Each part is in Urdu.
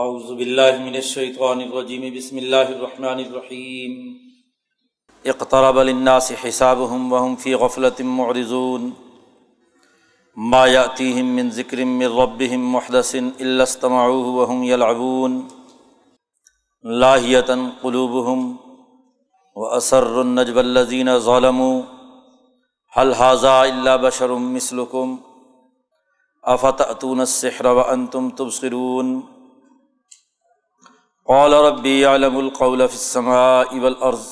اعوذ باللہ من الشیطان الرجیم، بسم اللہ الرحمن الرحیم. اقترب للناس حسابهم وهم في غفلة معرضون. ما يأتيهم من ذکر من ربهم محدث الا استمعوه وهم يلعبون لاهية قلوبهم وأسر النجب الذين ظلموا. هل هذا الا بشر مثلكم؟ افتأتون السحر وأنتم تبصرون؟ قال ربی علم القول في السماء والارض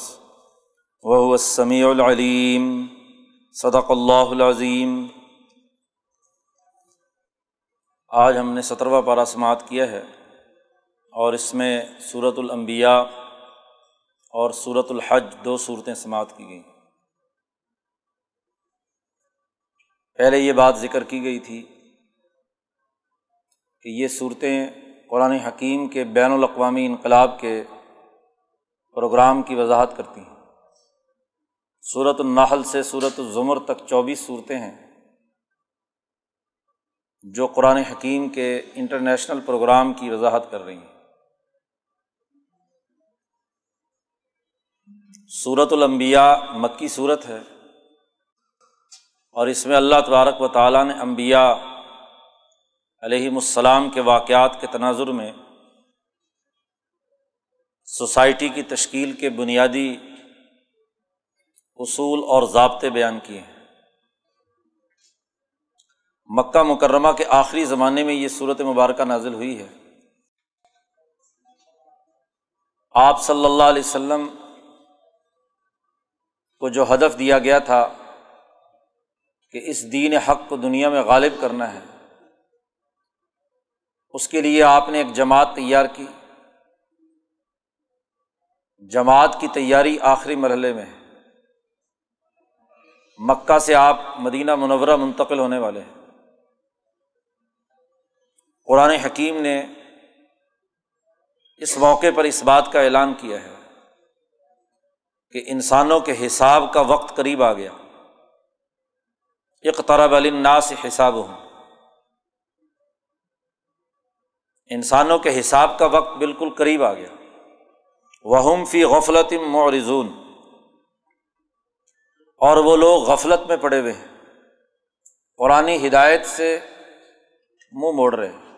وهو السميع العليم. صدق اللہ العظیم آج ہم نے سترواں پارا سماعت کیا ہے اور اس میں صورت الانبیاء اور صورت الحج دو صورتیں سماعت کی گئیں. پہلے یہ بات ذکر کی گئی تھی کہ یہ صورتیں قرآن حکیم کے بین الاقوامی انقلاب کے پروگرام کی وضاحت کرتی ہیں۔ صورت النحل سے صورت الزمر تک چوبیس صورتیں ہیں۔ جو قرآن حکیم کے انٹرنیشنل پروگرام کی وضاحت کر رہی ہیں۔ صورت الانبیاء مکی صورت ہے اور اس میں اللہ تبارک و تعالیٰ نے انبیاء علیہم السلام کے واقعات کے تناظر میں سوسائٹی کی تشکیل کے بنیادی اصول اور ضابطے بیان کیے ہیں۔ مکہ مکرمہ کے آخری زمانے میں یہ صورت مبارکہ نازل ہوئی ہے۔ آپ صلی اللہ علیہ وسلم کو جو ہدف دیا گیا تھا کہ اس دین حق کو دنیا میں غالب کرنا ہے اس کے لیے آپ نے ایک جماعت تیار کی۔ جماعت کی تیاری آخری مرحلے میں۔ ہے مکہ سے آپ مدینہ منورہ منتقل ہونے والے ہیں۔ قرآن حکیم نے اس موقع پر اس بات کا اعلان کیا ہے کہ انسانوں کے حساب کا وقت قریب آ گیا۔ اقترب الناس حساب ہوں انسانوں کے حساب کا وقت بالکل قریب آ گیا۔ وہ فی غفلت معرضون۔ اور وہ لوگ غفلت میں پڑے ہوئے ہیں۔ قرآن ہدایت سے منہ موڑ رہے ہیں۔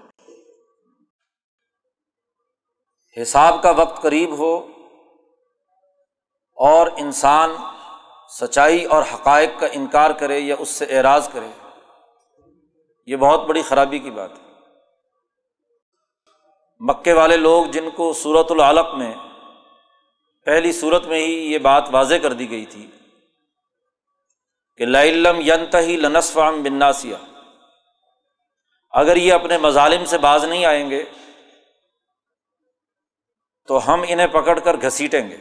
حساب کا وقت قریب ہو اور انسان سچائی اور حقائق کا انکار کرے یا اس سے اعراض کرے، یہ بہت بڑی خرابی کی بات ہے۔ مکے والے لوگ جن کو صورت العلق میں پہلی صورت میں ہی یہ بات واضح کر دی گئی تھی کہ لم ینت ہی لنسفام بناسیا اگر یہ اپنے مظالم سے باز نہیں آئیں گے، تو ہم انہیں پکڑ کر گھسیٹیں گے۔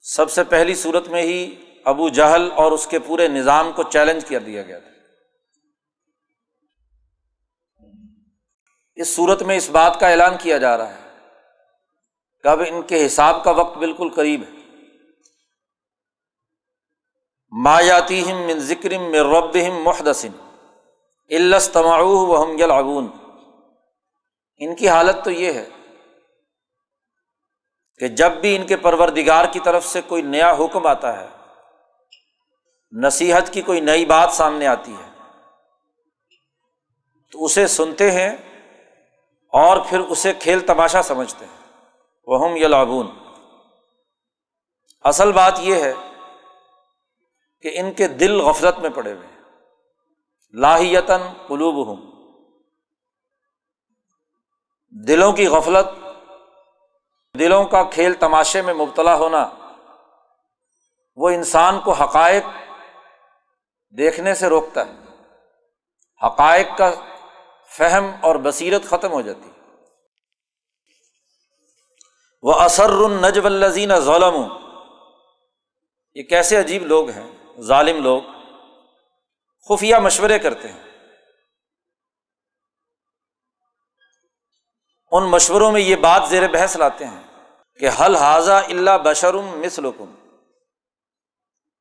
سب سے پہلی صورت میں ہی ابو جہل اور اس کے پورے نظام کو چیلنج کر دیا گیا تھا۔ اس صورت میں اس بات کا اعلان کیا جا رہا ہے کہ اب ان کے حساب کا وقت بالکل قریب ہے۔ مایاتی من ذکر میں رب محدثن و ہم یلعبون۔ ان کی حالت تو یہ ہے کہ جب بھی ان کے پروردگار کی طرف سے کوئی نیا حکم آتا ہے، نصیحت کی کوئی نئی بات سامنے آتی ہے، تو اسے سنتے ہیں اور پھر اسے کھیل تماشا سمجھتے ہیں۔ وہ ہم یلعبون اصل بات یہ ہے کہ ان کے دل غفلت میں پڑے ہوئے ہیں۔ لاہیتن قلوب ہوں دلوں کی غفلت، دلوں کا کھیل تماشے میں مبتلا ہونا، وہ انسان کو حقائق دیکھنے سے روکتا ہے۔ حقائق کا فہم اور بصیرت ختم ہو جاتی وہ اثر النجب الزین ظلم یہ کیسے عجیب لوگ ہیں، ظالم لوگ۔ خفیہ مشورے کرتے ہیں۔ ان مشوروں میں یہ بات زیر بحث لاتے ہیں کہ حل حاضہ اللہ بشرم مسلکم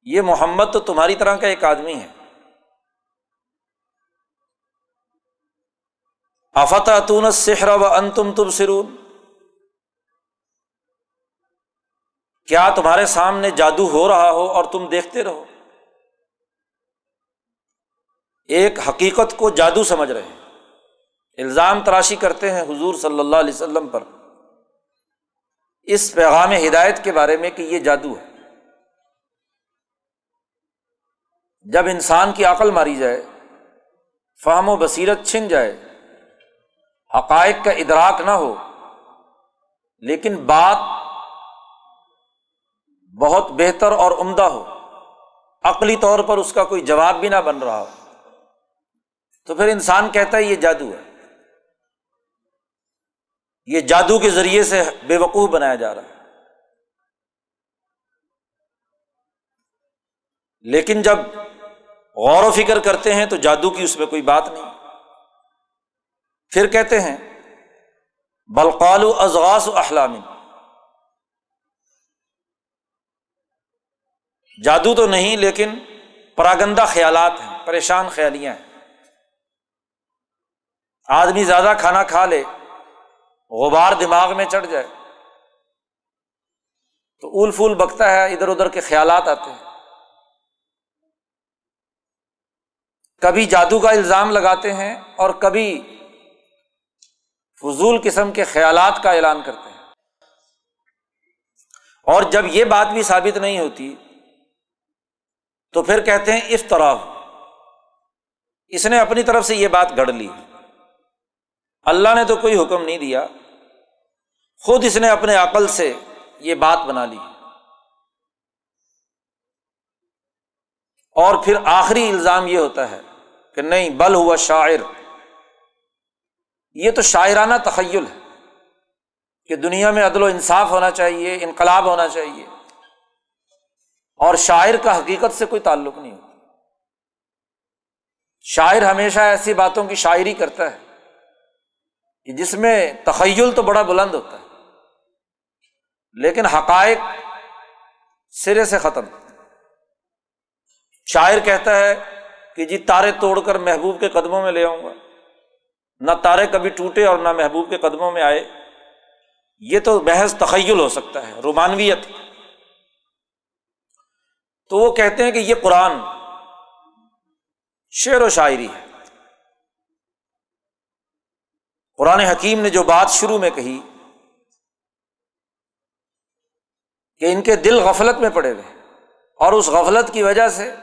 یہ محمد تو تمہاری طرح کا ایک آدمی ہے۔ آفتہ تون سحر و ان تم تم سرون کیا تمہارے سامنے جادو ہو رہا ہو اور تم دیکھتے رہو؟ ایک حقیقت کو جادو سمجھ رہے ہیں۔ الزام تراشی کرتے ہیں حضور صلی اللہ علیہ وسلم پر۔ اس پیغام ہدایت کے بارے میں کہ یہ جادو ہے۔ جب انسان کی عقل ماری جائے، فہم و بصیرت چھن جائے حقائق کا ادراک نہ ہو۔ لیکن بات بہت بہتر اور عمدہ ہو۔ عقلی طور پر اس کا کوئی جواب بھی نہ بن رہا ہو۔ تو پھر انسان کہتا ہے یہ جادو ہے۔ یہ جادو کے ذریعے سے بے وقوف بنایا جا رہا ہے۔ لیکن جب غور و فکر کرتے ہیں تو جادو کی اس میں کوئی بات نہیں۔ پھر کہتے ہیں بلقال و ازغاس و احلام. جادو تو نہیں، لیکن پراگندہ خیالات ہیں، پریشان خیالیاں ہیں۔ آدمی زیادہ کھانا کھا لے، غبار دماغ میں چڑھ جائے۔ تو اول پھول بکتا ہے، ادھر ادھر کے خیالات آتے ہیں۔ کبھی جادو کا الزام لگاتے ہیں اور کبھی فضول قسم کے خیالات کا اعلان کرتے ہیں۔ اور جب یہ بات بھی ثابت نہیں ہوتی، تو پھر کہتے ہیں اس طرح اس نے اپنی طرف سے یہ بات گڑ لی۔ اللہ نے تو کوئی حکم نہیں دیا۔ خود اس نے اپنے عقل سے یہ بات بنا لی۔ اور پھر آخری الزام یہ ہوتا ہے کہ نہیں، بل ہوا شاعر۔ یہ تو شاعرانہ تخیل ہے کہ دنیا میں عدل و انصاف ہونا چاہیے، انقلاب ہونا چاہیے۔ اور شاعر کا حقیقت سے کوئی تعلق نہیں ہوتا۔ شاعر ہمیشہ ایسی باتوں کی شاعری کرتا ہے کہ جس میں تخیل تو بڑا بلند ہوتا ہے، لیکن حقائق سرے سے ختم شاعر کہتا ہے کہ جی تارے توڑ کر محبوب کے قدموں میں لے آؤں گا۔ نہ تارے کبھی ٹوٹے اور نہ محبوب کے قدموں میں آئے۔ یہ تو بحث تخیل ہو سکتا ہے، رومانویت۔ تو وہ کہتے ہیں کہ یہ قرآن شعر و شاعری ہے۔ قرآن حکیم نے جو بات شروع میں کہی کہ ان کے دل غفلت میں پڑے ہوئے، اور اس غفلت کی وجہ سے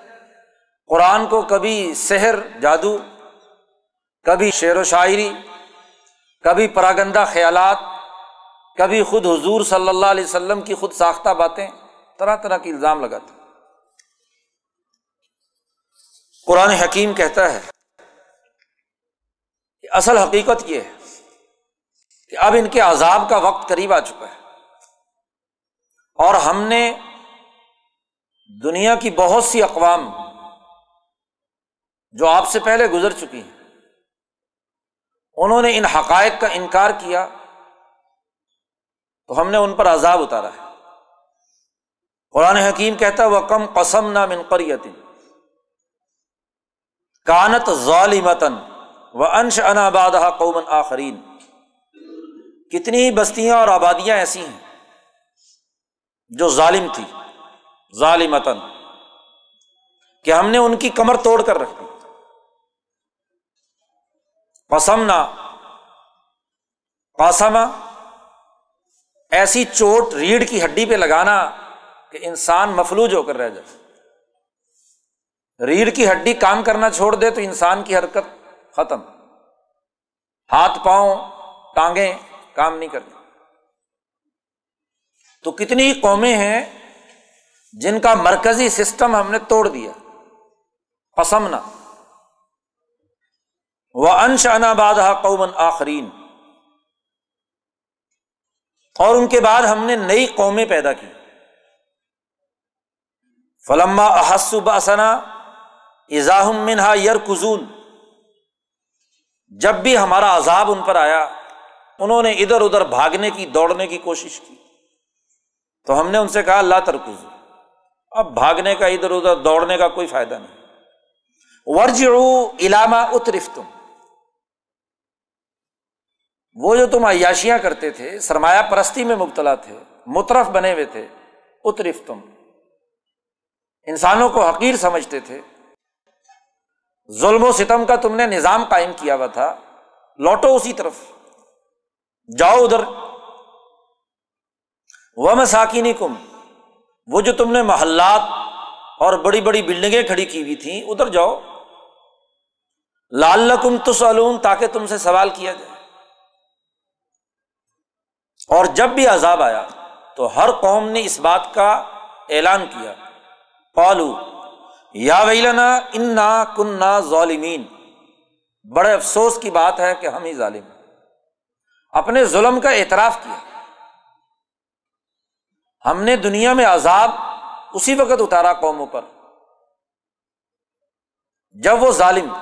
قرآن کو کبھی سحر، جادو کبھی شعر و شاعری، کبھی پراگندہ خیالات، کبھی خود حضور صلی اللہ علیہ وسلم کی خود ساختہ باتیں، طرح طرح کے الزام لگاتے قرآن حکیم کہتا ہے کہ اصل حقیقت یہ ہے کہ اب ان کے عذاب کا وقت قریب آ چکا ہے۔ اور ہم نے دنیا کی بہت سی اقوام جو آپ سے پہلے گزر چکی ہیں انہوں نے ان حقائق کا انکار کیا تو ہم نے ان پر عذاب اتارا ہے۔ قرآن حکیم کہتا وہ کم قسم نہ منقریت کانت ظالمتن و انش اناباد قومن آخرین کتنی بستیاں اور آبادیاں ایسی ہیں جو ظالم تھی ظالمتن کہ ہم نے ان کی کمر توڑ کر رکھ دی پسمنا ایسی چوٹ ریڑھ کی ہڈی پہ لگانا کہ انسان مفلوج ہو کر رہ جائے۔ ریڑھ کی ہڈی کام کرنا چھوڑ دے تو انسان کی حرکت ختم۔ ہاتھ پاؤں ٹانگیں کام نہیں کرتی تو کتنی قومیں ہیں جن کا مرکزی سسٹم ہم نے توڑ دیا پسمنا وہ انش انا بادہ قومن آخرین اور ان کے بعد ہم نے نئی قومیں پیدا کی۔ فلما احسب اسنا اظاہم منہا یر کزون جب بھی ہمارا عذاب ان پر آیا، انہوں نے ادھر ادھر بھاگنے کی، دوڑنے کی کوشش کی۔ تو ہم نے ان سے کہا اللہ ترکز اب بھاگنے کا، ادھر ادھر دوڑنے کا کوئی فائدہ نہیں۔ ورج علامہ اترف تم وہ جو تم عیاشیاں کرتے تھے، سرمایہ پرستی میں مبتلا تھے، مترف بنے ہوئے تھے، اترف تم۔ انسانوں کو حقیر سمجھتے تھے۔ ظلم و ستم کا تم نے نظام قائم کیا ہوا تھا۔ لوٹو اسی طرف۔ جاؤ ادھر۔ وہ مساکینی کم وہ جو تم نے محلات اور بڑی بڑی بلڈنگیں کھڑی کی ہوئی تھیں، ادھر جاؤ۔ لال کم تسلوم تاکہ تم سے سوال کیا جائے۔ اور جب بھی عذاب آیا تو ہر قوم نے اس بات کا اعلان کیا۔ پالو یا ویلنا انا کنہ ظالمین۔ بڑے افسوس کی بات ہے کہ ہم ہی ظالم اپنے ظلم کا اعتراف کیا۔ ہم نے دنیا میں عذاب اسی وقت اتارا قوموں پر۔ جب وہ ظالم،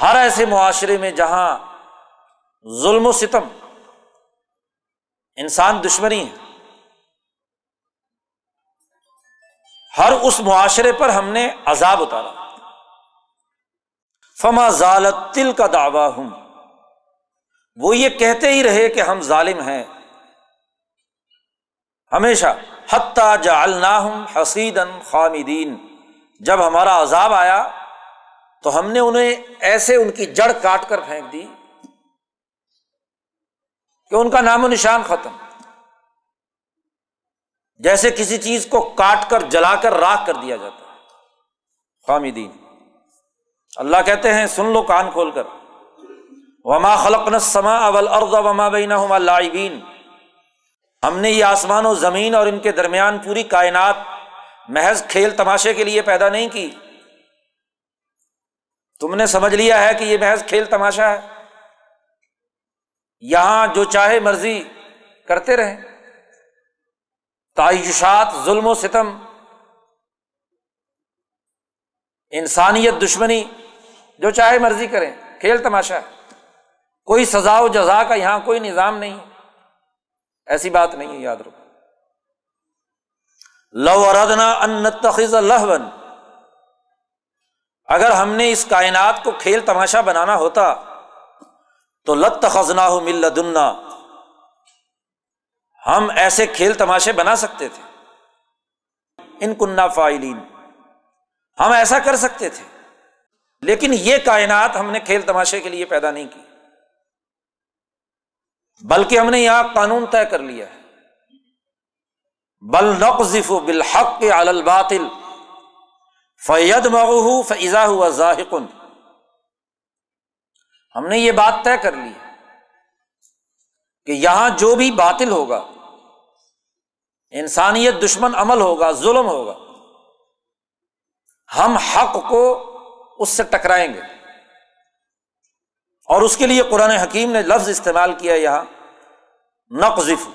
ہر ایسے معاشرے میں جہاں ظلم و ستم انسان دشمنی ہے۔ ہر اس معاشرے پر ہم نے عذاب اتارا۔ فما ضالت تل کا دعوی ہوں وہ یہ کہتے ہی رہے کہ ہم ظالم ہیں۔ ہمیشہ حتیٰ جا الناہم حسید خامدین۔ جب ہمارا عذاب آیا تو ہم نے انہیں ایسے ان کی جڑ کاٹ کر پھینک دی کہ ان کا نام و نشان ختم۔ جیسے کسی چیز کو کاٹ کر، جلا کر، راکھ کر دیا جاتا ہے۔ خامدین۔ اللہ کہتے ہیں، سن لو کان کھول کر۔ وما خلق نسما اول ارد وما بین لائبین ہم نے یہ آسمان و زمین اور ان کے درمیان پوری کائنات محض کھیل تماشے کے لیے پیدا نہیں کی۔ تم نے سمجھ لیا ہے کہ یہ محض کھیل تماشا ہے۔ یہاں جو چاہے مرضی کرتے رہیں۔ تعیشات، ظلم و ستم، انسانیت دشمنی، جو چاہے مرضی کریں، کھیل تماشا۔ ہے کوئی سزا و جزا کا یہاں کوئی نظام نہیں۔ ایسی بات نہیں ہے، یاد رکھو۔ لو اردنا ان تخذ اللہ اگر ہم نے اس کائنات کو کھیل تماشا بنانا ہوتا تو لت خزنا مل ہم ایسے کھیل تماشے بنا سکتے تھے۔ ان کنہ فائلین۔ ہم ایسا کر سکتے تھے۔ لیکن یہ کائنات ہم نے کھیل تماشے کے لیے پیدا نہیں کی۔ بلکہ ہم نے یہاں قانون طے کر لیا ہے۔ بل نقذف بالحق کے الباطل۔ فید مغو فضا ہوا ظاہر ہم نے یہ بات طے کر لی کہ یہاں جو بھی باطل ہوگا، انسانیت دشمن عمل ہوگا، ظلم ہوگا، ہم حق کو اس سے ٹکرائیں گے۔ اور اس کے لیے قرآن حکیم نے لفظ استعمال کیا یہاں، نقذف۔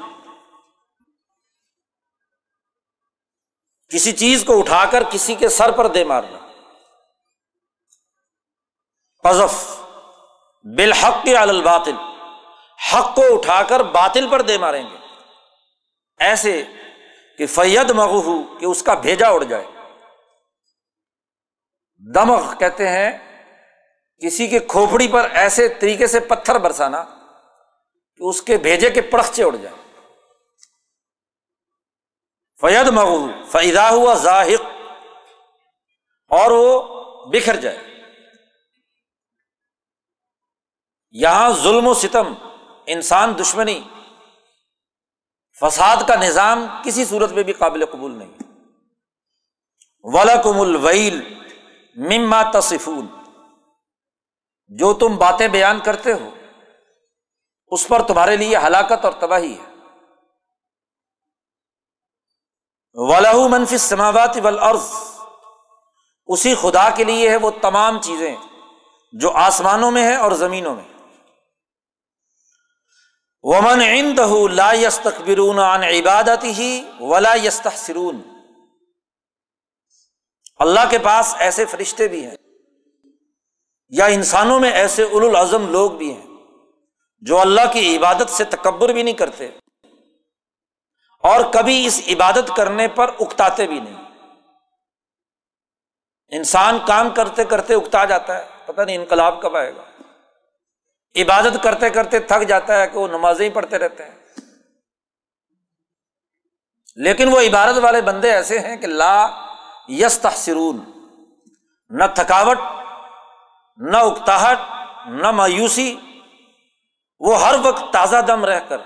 کسی چیز کو اٹھا کر کسی کے سر پر دے مارنا۔ قذف۔ بالحق کے الباطل۔ حق کو اٹھا کر باطل پر دے ماریں گے۔ ایسے کہ فید مغو کہ اس کا بھیجا اڑ جائے۔ دمغ کہتے ہیں، کسی کے کھوپڑی پر ایسے طریقے سے پتھر برسانا کہ اس کے بھیجے کے پڑخچے اڑ جائے فید مغو فیدا ہوا ظاہر اور وہ بکھر جائے۔ یہاں ظلم و ستم، انسان دشمنی، فساد کا نظام کسی صورت میں بھی قابل قبول نہیں۔ ولکم الویل مما تصفون۔ جو تم باتیں بیان کرتے ہو، اس پر تمہارے لیے ہلاکت اور تباہی ہے۔ ولہ منفی سماوات ولعرض اسی خدا کے لیے ہے وہ تمام چیزیں جو آسمانوں میں ہے اور زمینوں میں۔ ومن عند لا یس تقبرون عن عبادت ہی ولا یس تحسرون اللہ کے پاس ایسے فرشتے بھی ہیں، یا انسانوں میں ایسے العظم لوگ بھی ہیں، جو اللہ کی عبادت سے تکبر بھی نہیں کرتے اور کبھی اس عبادت کرنے پر اکتاتے بھی نہیں۔ انسان کام کرتے کرتے اکتا جاتا ہے، پتہ نہیں انقلاب کب آئے گا۔ عبادت کرتے کرتے تھک جاتا ہے کہ وہ نمازیں ہی پڑھتے رہتے ہیں۔ لیکن وہ عبادت والے بندے ایسے ہیں کہ لا یس تحسرون نہ تھکاوٹ، نہ اکتاہٹ، نہ مایوسی، وہ ہر وقت تازہ دم رہ کر۔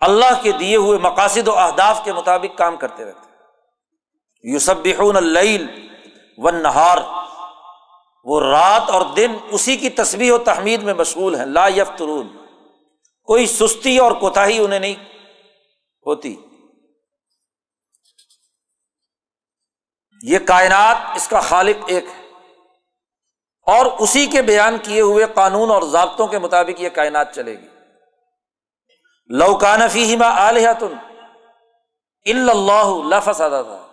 اللہ کے دیے ہوئے مقاصد و اہداف کے مطابق کام کرتے رہتے۔ یوسب اللیل و نہار وہ رات اور دن اسی کی تصویر و تحمید میں مشغول ہیں، لا یفترون۔ کوئی سستی اور کوتاہی انہیں نہیں ہوتی۔ یہ کائنات اس کا خالق ایک ہے۔ اور اسی کے بیان کیے ہوئے قانون اور ضابطوں کے مطابق یہ کائنات چلے گی۔ لوکان فیما علیہ تن اللہ لفظ ادا تھا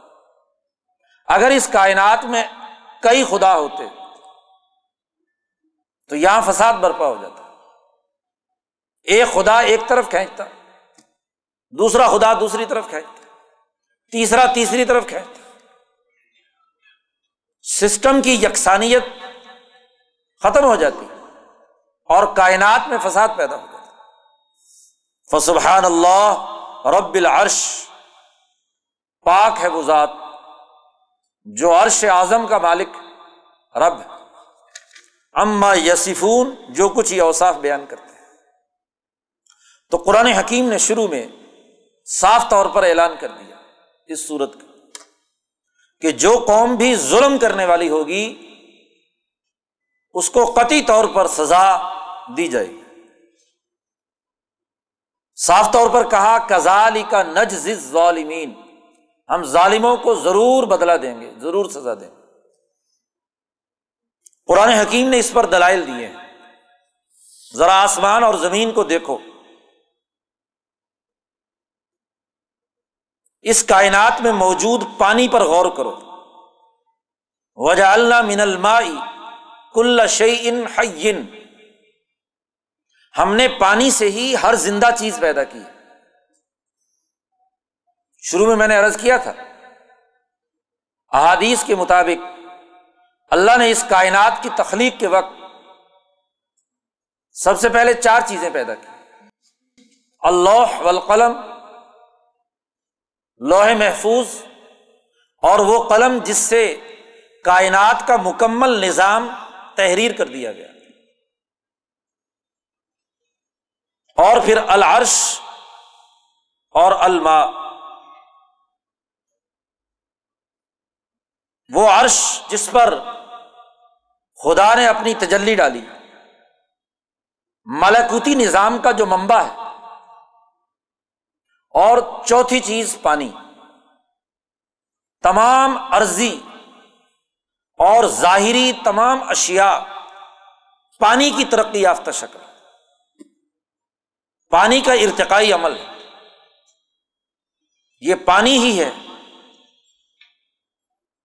اگر اس کائنات میں کئی خدا ہوتے تو یہاں فساد برپا ہو جاتا ایک خدا ایک طرف کھینچتا، دوسرا خدا دوسری طرف کھینچتا، تیسرا تیسری طرف کھینچتا۔ سسٹم کی یکسانیت ختم ہو جاتی اور کائنات میں فساد پیدا ہو جاتا۔ فسبحان اللہ، رب العرش۔ پاک ہے وہ ذات جو عرش اعظم کا مالک، رب ہے۔ اما یسیفون جو کچھ یہ اوساف بیان کرتے ہیں۔ تو قرآن حکیم نے شروع میں صاف طور پر اعلان کر دیا اس صورت کا کہ جو قوم بھی ظلم کرنے والی ہوگی، اس کو قطعی طور پر سزا دی جائے گی۔ صاف طور پر کہا کزالی کا نج ظالمین ہم ظالموں کو ضرور بدلا دیں گے، ضرور سزا دیں گے۔ پرانے حکیم نے اس پر دلائل دیے ہیں۔ ذرا آسمان اور زمین کو دیکھو۔ اس کائنات میں موجود پانی پر غور کرو۔ وجہ اللہ من المائی کل شعین حین۔ ہم نے پانی سے ہی ہر زندہ چیز پیدا کی۔ شروع میں میں نے عرض کیا تھا۔ احادیث کے مطابق اللہ نے اس کائنات کی تخلیق کے وقت سب سے پہلے چار چیزیں پیدا کی۔ اللہ والقلم لوہے محفوظ، اور وہ قلم جس سے کائنات کا مکمل نظام تحریر کر دیا گیا۔ اور پھر العرش اور الما وہ عرش جس پر خدا نے اپنی تجلی ڈالی۔ ملکوتی نظام کا جو منبع ہے۔ اور چوتھی چیز پانی۔ تمام عرضی اور ظاہری تمام اشیاء پانی کی ترقی یافتہ شکل۔ پانی کا ارتقائی عمل۔ ہے یہ پانی ہی ہے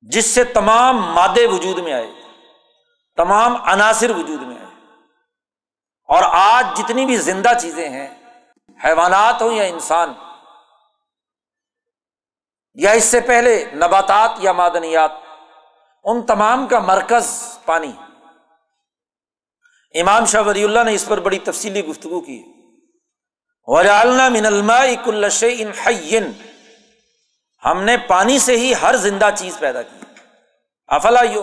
جس سے تمام مادے وجود میں آئے۔ تمام عناصر وجود میں آئے اور آج جتنی بھی زندہ چیزیں ہیں، حیوانات ہوں یا انسان، یا اس سے پہلے نباتات یا معدنیات، ان تمام کا مرکز پانی امام شاہ ولی اللہ نے اس پر بڑی تفصیلی گفتگو کی۔ وجالنا من کلش ان ہم نے پانی سے ہی ہر زندہ چیز پیدا کی۔ افلا یو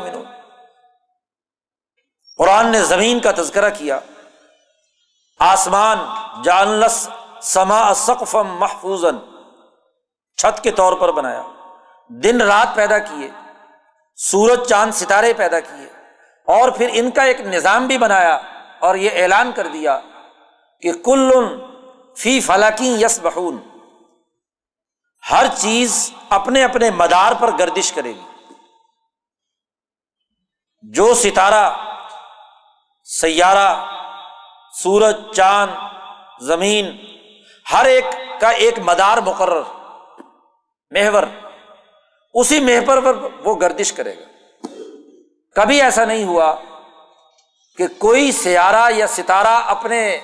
قرآن نے زمین کا تذکرہ کیا۔ آسمان جانلس سما سقف محفوظ چھت کے طور پر بنایا۔ دن رات پیدا کیے۔ سورج، چاند، ستارے پیدا کیے۔ اور پھر ان کا ایک نظام بھی بنایا اور یہ اعلان کر دیا کہ کل فی فلاکی یس بہون ہر چیز اپنے اپنے مدار پر گردش کرے گی۔ جو ستارہ سیارہ، سورج، چاند، زمین، ہر ایک کا ایک مدار مقرر، محور، اسی محور پر وہ گردش کرے گا۔ کبھی ایسا نہیں ہوا کہ کوئی سیارہ یا ستارہ اپنے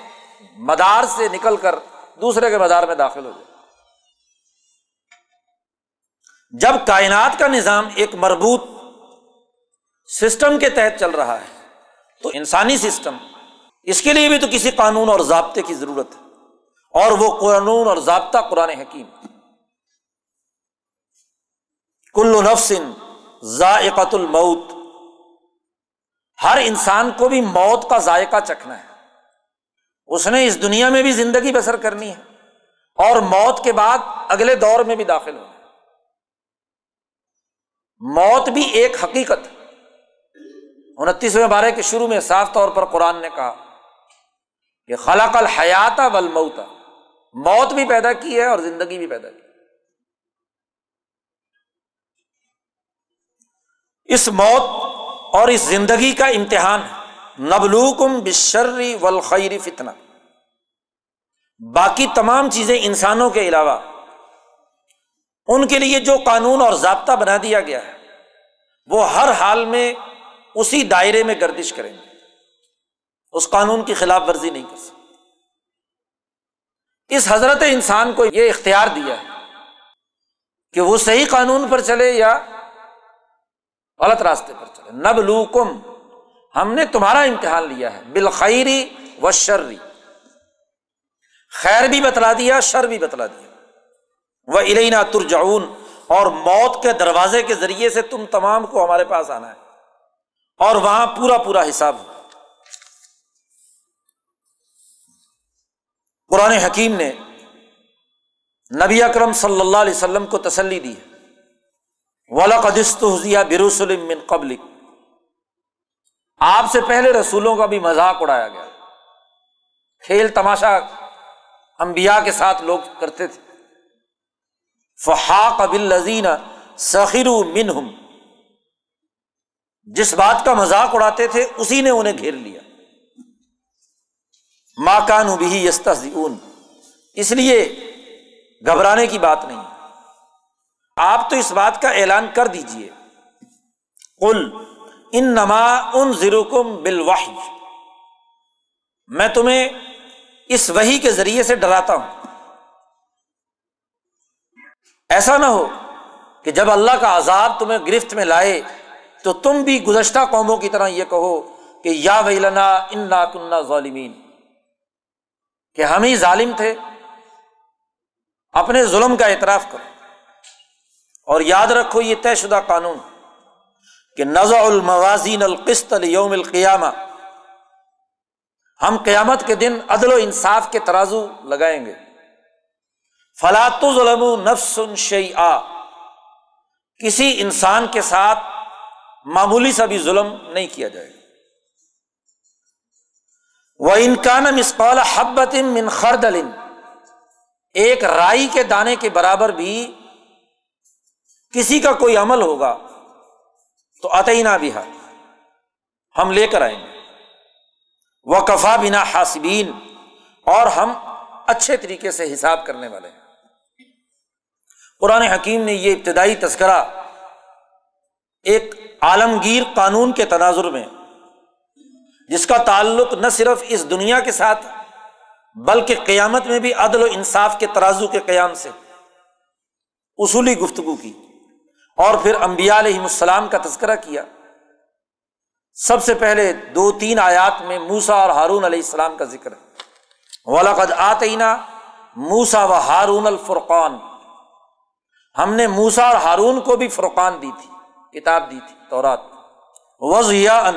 مدار سے نکل کر دوسرے کے مدار میں داخل ہو جائے۔ جب کائنات کا نظام ایک مربوط سسٹم کے تحت چل رہا ہے تو انسانی سسٹم، اس کے لیے بھی تو کسی قانون اور ضابطے کی ضرورت ہے۔ اور وہ قانون اور ضابطہ قرآن حکیم۔ کل نفسن ذائقت الموت۔ ہر انسان کو بھی موت کا ذائقہ چکھنا ہے۔ اس نے اس دنیا میں بھی زندگی بسر کرنی ہے۔ اور موت کے بعد اگلے دور میں بھی داخل ہونا موت بھی ایک حقیقت انتیسویں بارے کے شروع میں صاف طور پر قرآن نے کہا کہ خلاق الحیات والموت، موت بھی پیدا کی ہے اور زندگی بھی پیدا کی اس موت اور اس زندگی کا امتحان نبلوکم بشری والخیر فتنا باقی تمام چیزیں انسانوں کے علاوہ، ان کے لیے جو قانون اور ضابطہ بنا دیا گیا ہے، وہ ہر حال میں اسی دائرے میں گردش کریں گے۔ اس قانون کی خلاف ورزی نہیں کر سکتے۔ اس حضرت انسان کو یہ اختیار دیا ہے کہ وہ صحیح قانون پر چلے یا غلط راستے پر چلے۔ نب لوکم ہم نے تمہارا امتحان لیا ہے۔ بالخیری و شرری خیر بھی بتلا دیا، شر بھی بتلا دیا۔ وہ الینا ترجعون، اور موت کے دروازے کے ذریعے سے تم تمام کو ہمارے پاس آنا ہے۔ اور وہاں پورا پورا حساب ہو۔ قرآن حکیم نے نبی اکرم صلی اللہ علیہ وسلم کو تسلی دی ہے۔ برسلم من قبل آپ سے پہلے رسولوں کا بھی مذاق اڑایا گیا۔ کھیل تماشا انبیاء کے ساتھ لوگ کرتے تھے۔ فحاق بالذین سخروا منہم جس بات کا مذاق اڑاتے تھے، اسی نے انہیں گھیر لیا۔ ماکان بھی یستون اس لیے گھبرانے کی بات نہیں۔ آپ تو اس بات کا اعلان کر دیجیے کل ان نما ان زیروکم بالواہ میں تمہیں اس وہی کے ذریعے سے ڈراتا ہوں۔ ایسا نہ ہو کہ جب اللہ کا عذاب تمہیں گرفت میں لائے تو تم بھی گزشتہ قوموں کی طرح یہ کہو کہ یا ویلنا ان کنہ ظالمین۔ کہ ہم ہی ظالم تھے۔ اپنے ظلم کا اعتراف کرو۔ اور یاد رکھو یہ طے شدہ قانون کہ نظر الموازین القست یوم القیامہ۔ ہم قیامت کے دن عدل و انصاف کے ترازو لگائیں گے۔ فلاط ظلم نفس شعی کسی انسان کے ساتھ معمولی سا بھی ظلم نہیں کیا جائے گا۔ وہ انکان مسقال حبت من خرد ایک رائی کے دانے کے برابر بھی کسی کا کوئی عمل ہوگا تو عطینہ بھی ہم لے کر آئیں گے۔ وہ کفا بنا حاسبین اور ہم اچھے طریقے سے حساب کرنے والے ہیں۔ قرآن حکیم نے یہ ابتدائی تذکرہ ایک عالمگیر قانون کے تناظر میں، جس کا تعلق نہ صرف اس دنیا کے ساتھ، بلکہ قیامت میں بھی عدل و انصاف کے ترازو کے قیام سے، اصولی گفتگو کی اور پھر امبیا علیہ السلام کا تذکرہ کیا۔ سب سے پہلے دو تین آیات میں موسا اور ہارون علیہ السلام کا ذکر ہے۔ ولاقد آتینہ موسا و ہارون الفرقان۔ ہم نے موسا اور ہارون کو بھی فرقان دی تھی۔ کتاب دی تھی، تورات وضیا ان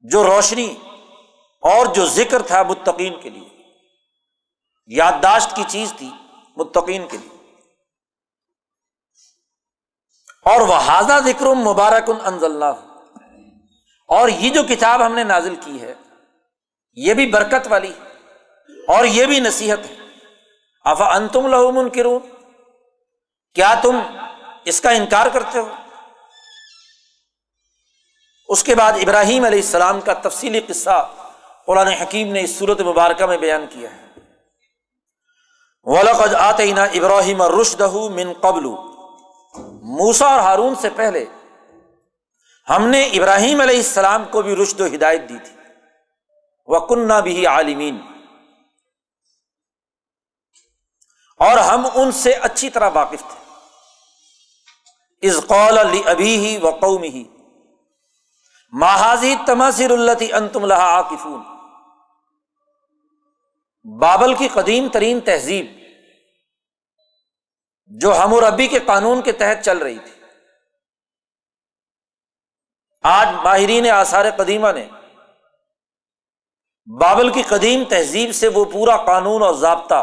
جو روشنی اور جو ذکر تھا متقین کے لیے، یادداشت کی چیز تھی متقین کے لیے۔ اور وہ حاضہ ذکر مبارک ان انض اور یہ جو کتاب ہم نے نازل کی ہے، یہ بھی برکت والی اور یہ بھی نصیحت ہے۔ افا انتم لہو منکرون؟ کیا تم اس کا انکار کرتے ہو؟ اس کے بعد ابراہیم علیہ السلام کا تفصیلی قصہ قرآن حکیم نے اس صورت مبارکہ میں بیان کیا ہے۔ ولقد آتینا ابراہیم رشدہ من قبل۔ موسا اور ہارون سے پہلے ہم نے ابراہیم علیہ السلام کو بھی رشد و ہدایت دی تھی۔ وہ کنہ بھی عالمین اور ہم ان سے اچھی طرح واقف تھے۔ از قول علی ابھی ہی و قوم ہی محاذی تماثر اللہ انتم لہا عاقفون بابل کی قدیم ترین تہذیب، جو ہم و ربی کے قانون کے تحت چل رہی تھی۔ آج ماہرین آثار قدیمہ نے بابل کی قدیم تہذیب سے وہ پورا قانون اور ضابطہ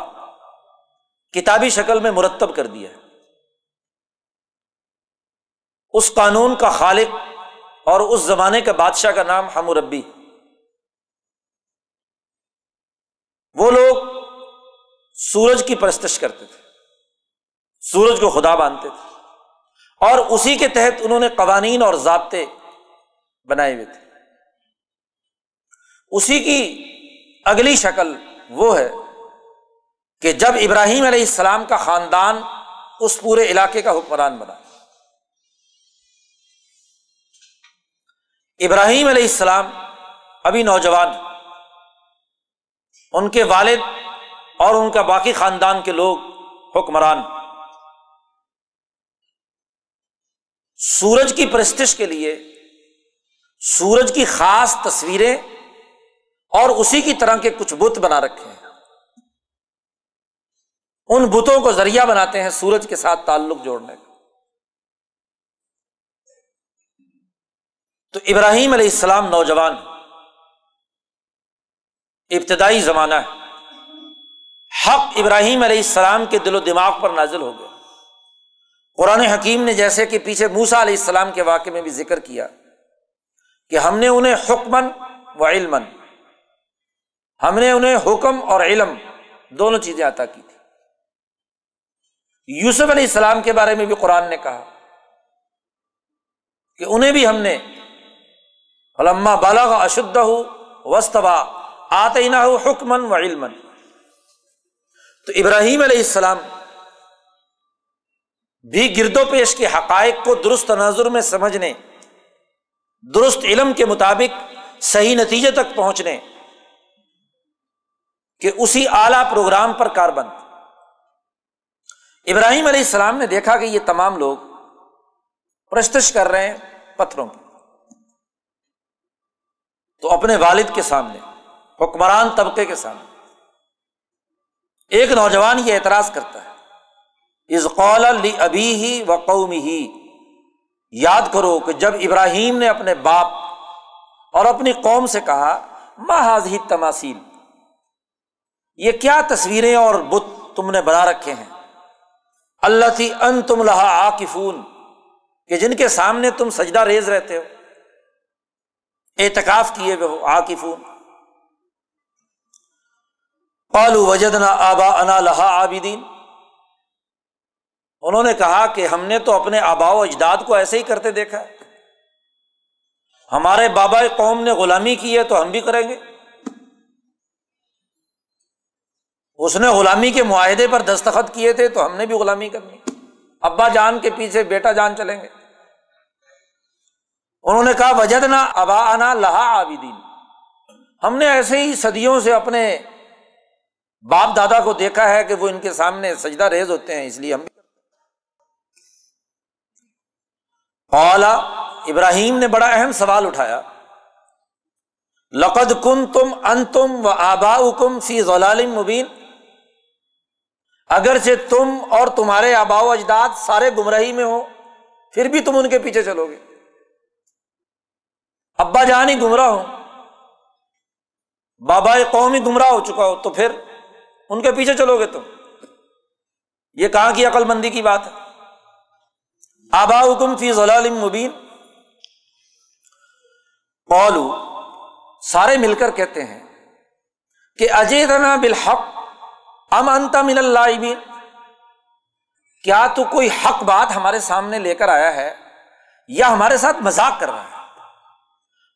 کتابی شکل میں مرتب کر دیا ہے۔ اس قانون کا خالق اور اس زمانے کے بادشاہ کا نام ہموربی۔ وہ لوگ سورج کی پرستش کرتے تھے، سورج کو خدا مانتے تھے، اور اسی کے تحت انہوں نے قوانین اور ضابطے بنائے ہوئے تھے۔ اسی کی اگلی شکل وہ ہے کہ جب ابراہیم علیہ السلام کا خاندان اس پورے علاقے کا حکمران بنا ابراہیم علیہ السلام، ابھی نوجوان، ان کے والد اور ان کا باقی خاندان کے لوگ حکمران۔ سورج کی پرستش کے لیے، سورج کی خاص تصویریں اور اسی کی طرح کے کچھ بت بنا رکھے ہیں۔ ان بتوں کو ذریعہ بناتے ہیں سورج کے ساتھ تعلق جوڑنے کا۔ تو ابراہیم علیہ السلام نوجوان ابتدائی زمانہ ہے۔ حق ابراہیم علیہ السلام کے دل و دماغ پر نازل ہو گیا۔ قرآن حکیم نے جیسے کہ پیچھے موسا علیہ السلام کے واقعے میں بھی ذکر کیا کہ ہم نے انہیں حکمن و علم ہم نے انہیں حکم اور علم دونوں چیزیں عطا کی تھی یوسف علیہ السلام کے بارے میں بھی قرآن نے کہا کہ انہیں بھی ہم نے علما بالا کا اشدھ ہو وسطبا آتے نہ ہو حکمن و علم تو ابراہیم علیہ السلام بھی گرد و پیش کے حقائق کو درست تناظر میں سمجھنے، درست علم کے مطابق صحیح نتیجے تک پہنچنے کہ اسی اعلی پروگرام پر کار بند۔ ابراہیم علیہ السلام نے دیکھا کہ یہ تمام لوگ پرستش کر رہے ہیں پتھروں کی۔ تو اپنے والد کے سامنے، حکمران طبقے کے سامنے۔ ایک نوجوان یہ اعتراض کرتا ہے از قول علی ابھی ہی و قومی ہی یاد کرو کہ جب ابراہیم نے اپنے باپ اور اپنی قوم سے کہا محاذ ہی تماثیل یہ کیا تصویریں اور بت تم نے بنا رکھے ہیں؟ اللہ تھی ان تم لہا آکفون کہ جن کے سامنے تم سجدہ ریز رہتے ہو۔ اعتکاف کیے ہوئے ہو آکفون پالو وجدنا آبا انا لہا آبدین انہوں نے کہا کہ ہم نے تو اپنے آبا و اجداد کو ایسے ہی کرتے دیکھا۔ ہمارے بابا قوم نے غلامی کی ہے تو ہم بھی کریں گے۔ اس نے غلامی کے معاہدے پر دستخط کیے تھے تو ہم نے بھی غلامی کرنی۔ ابا جان کے پیچھے بیٹا جان چلیں گے۔ انہوں نے کہا وجد نہ ابا انا لہا آبدین ہم نے ایسے ہی صدیوں سے اپنے باپ دادا کو دیکھا ہے کہ وہ ان کے سامنے سجدہ ریز ہوتے ہیں، اس لیے ہم بھی اولا ابراہیم نے بڑا اہم سوال اٹھایا۔ لقد کن تم ان تم و آبا کم فی ضلال مبین۔ اگرچہ تم اور تمہارے آبا و اجداد سارے گمراہی میں ہو، پھر بھی تم ان کے پیچھے چلو گے۔ ابا جان ہی گمراہ ہو بابا قوم ہی گمراہ ہو چکا ہو، تو پھر ان کے پیچھے چلو گے تم۔ یہ کہاں کی عقل مندی کی بات ہے؟ آبا حکم فی ضلال مبین۔ پولو سارے مل کر کہتے ہیں کہ اجے رنا بالحق، ام انتا من اللہ کیا تو کوئی حق بات ہمارے سامنے لے کر آیا ہے یا ہمارے ساتھ مذاق کر رہا ہے؟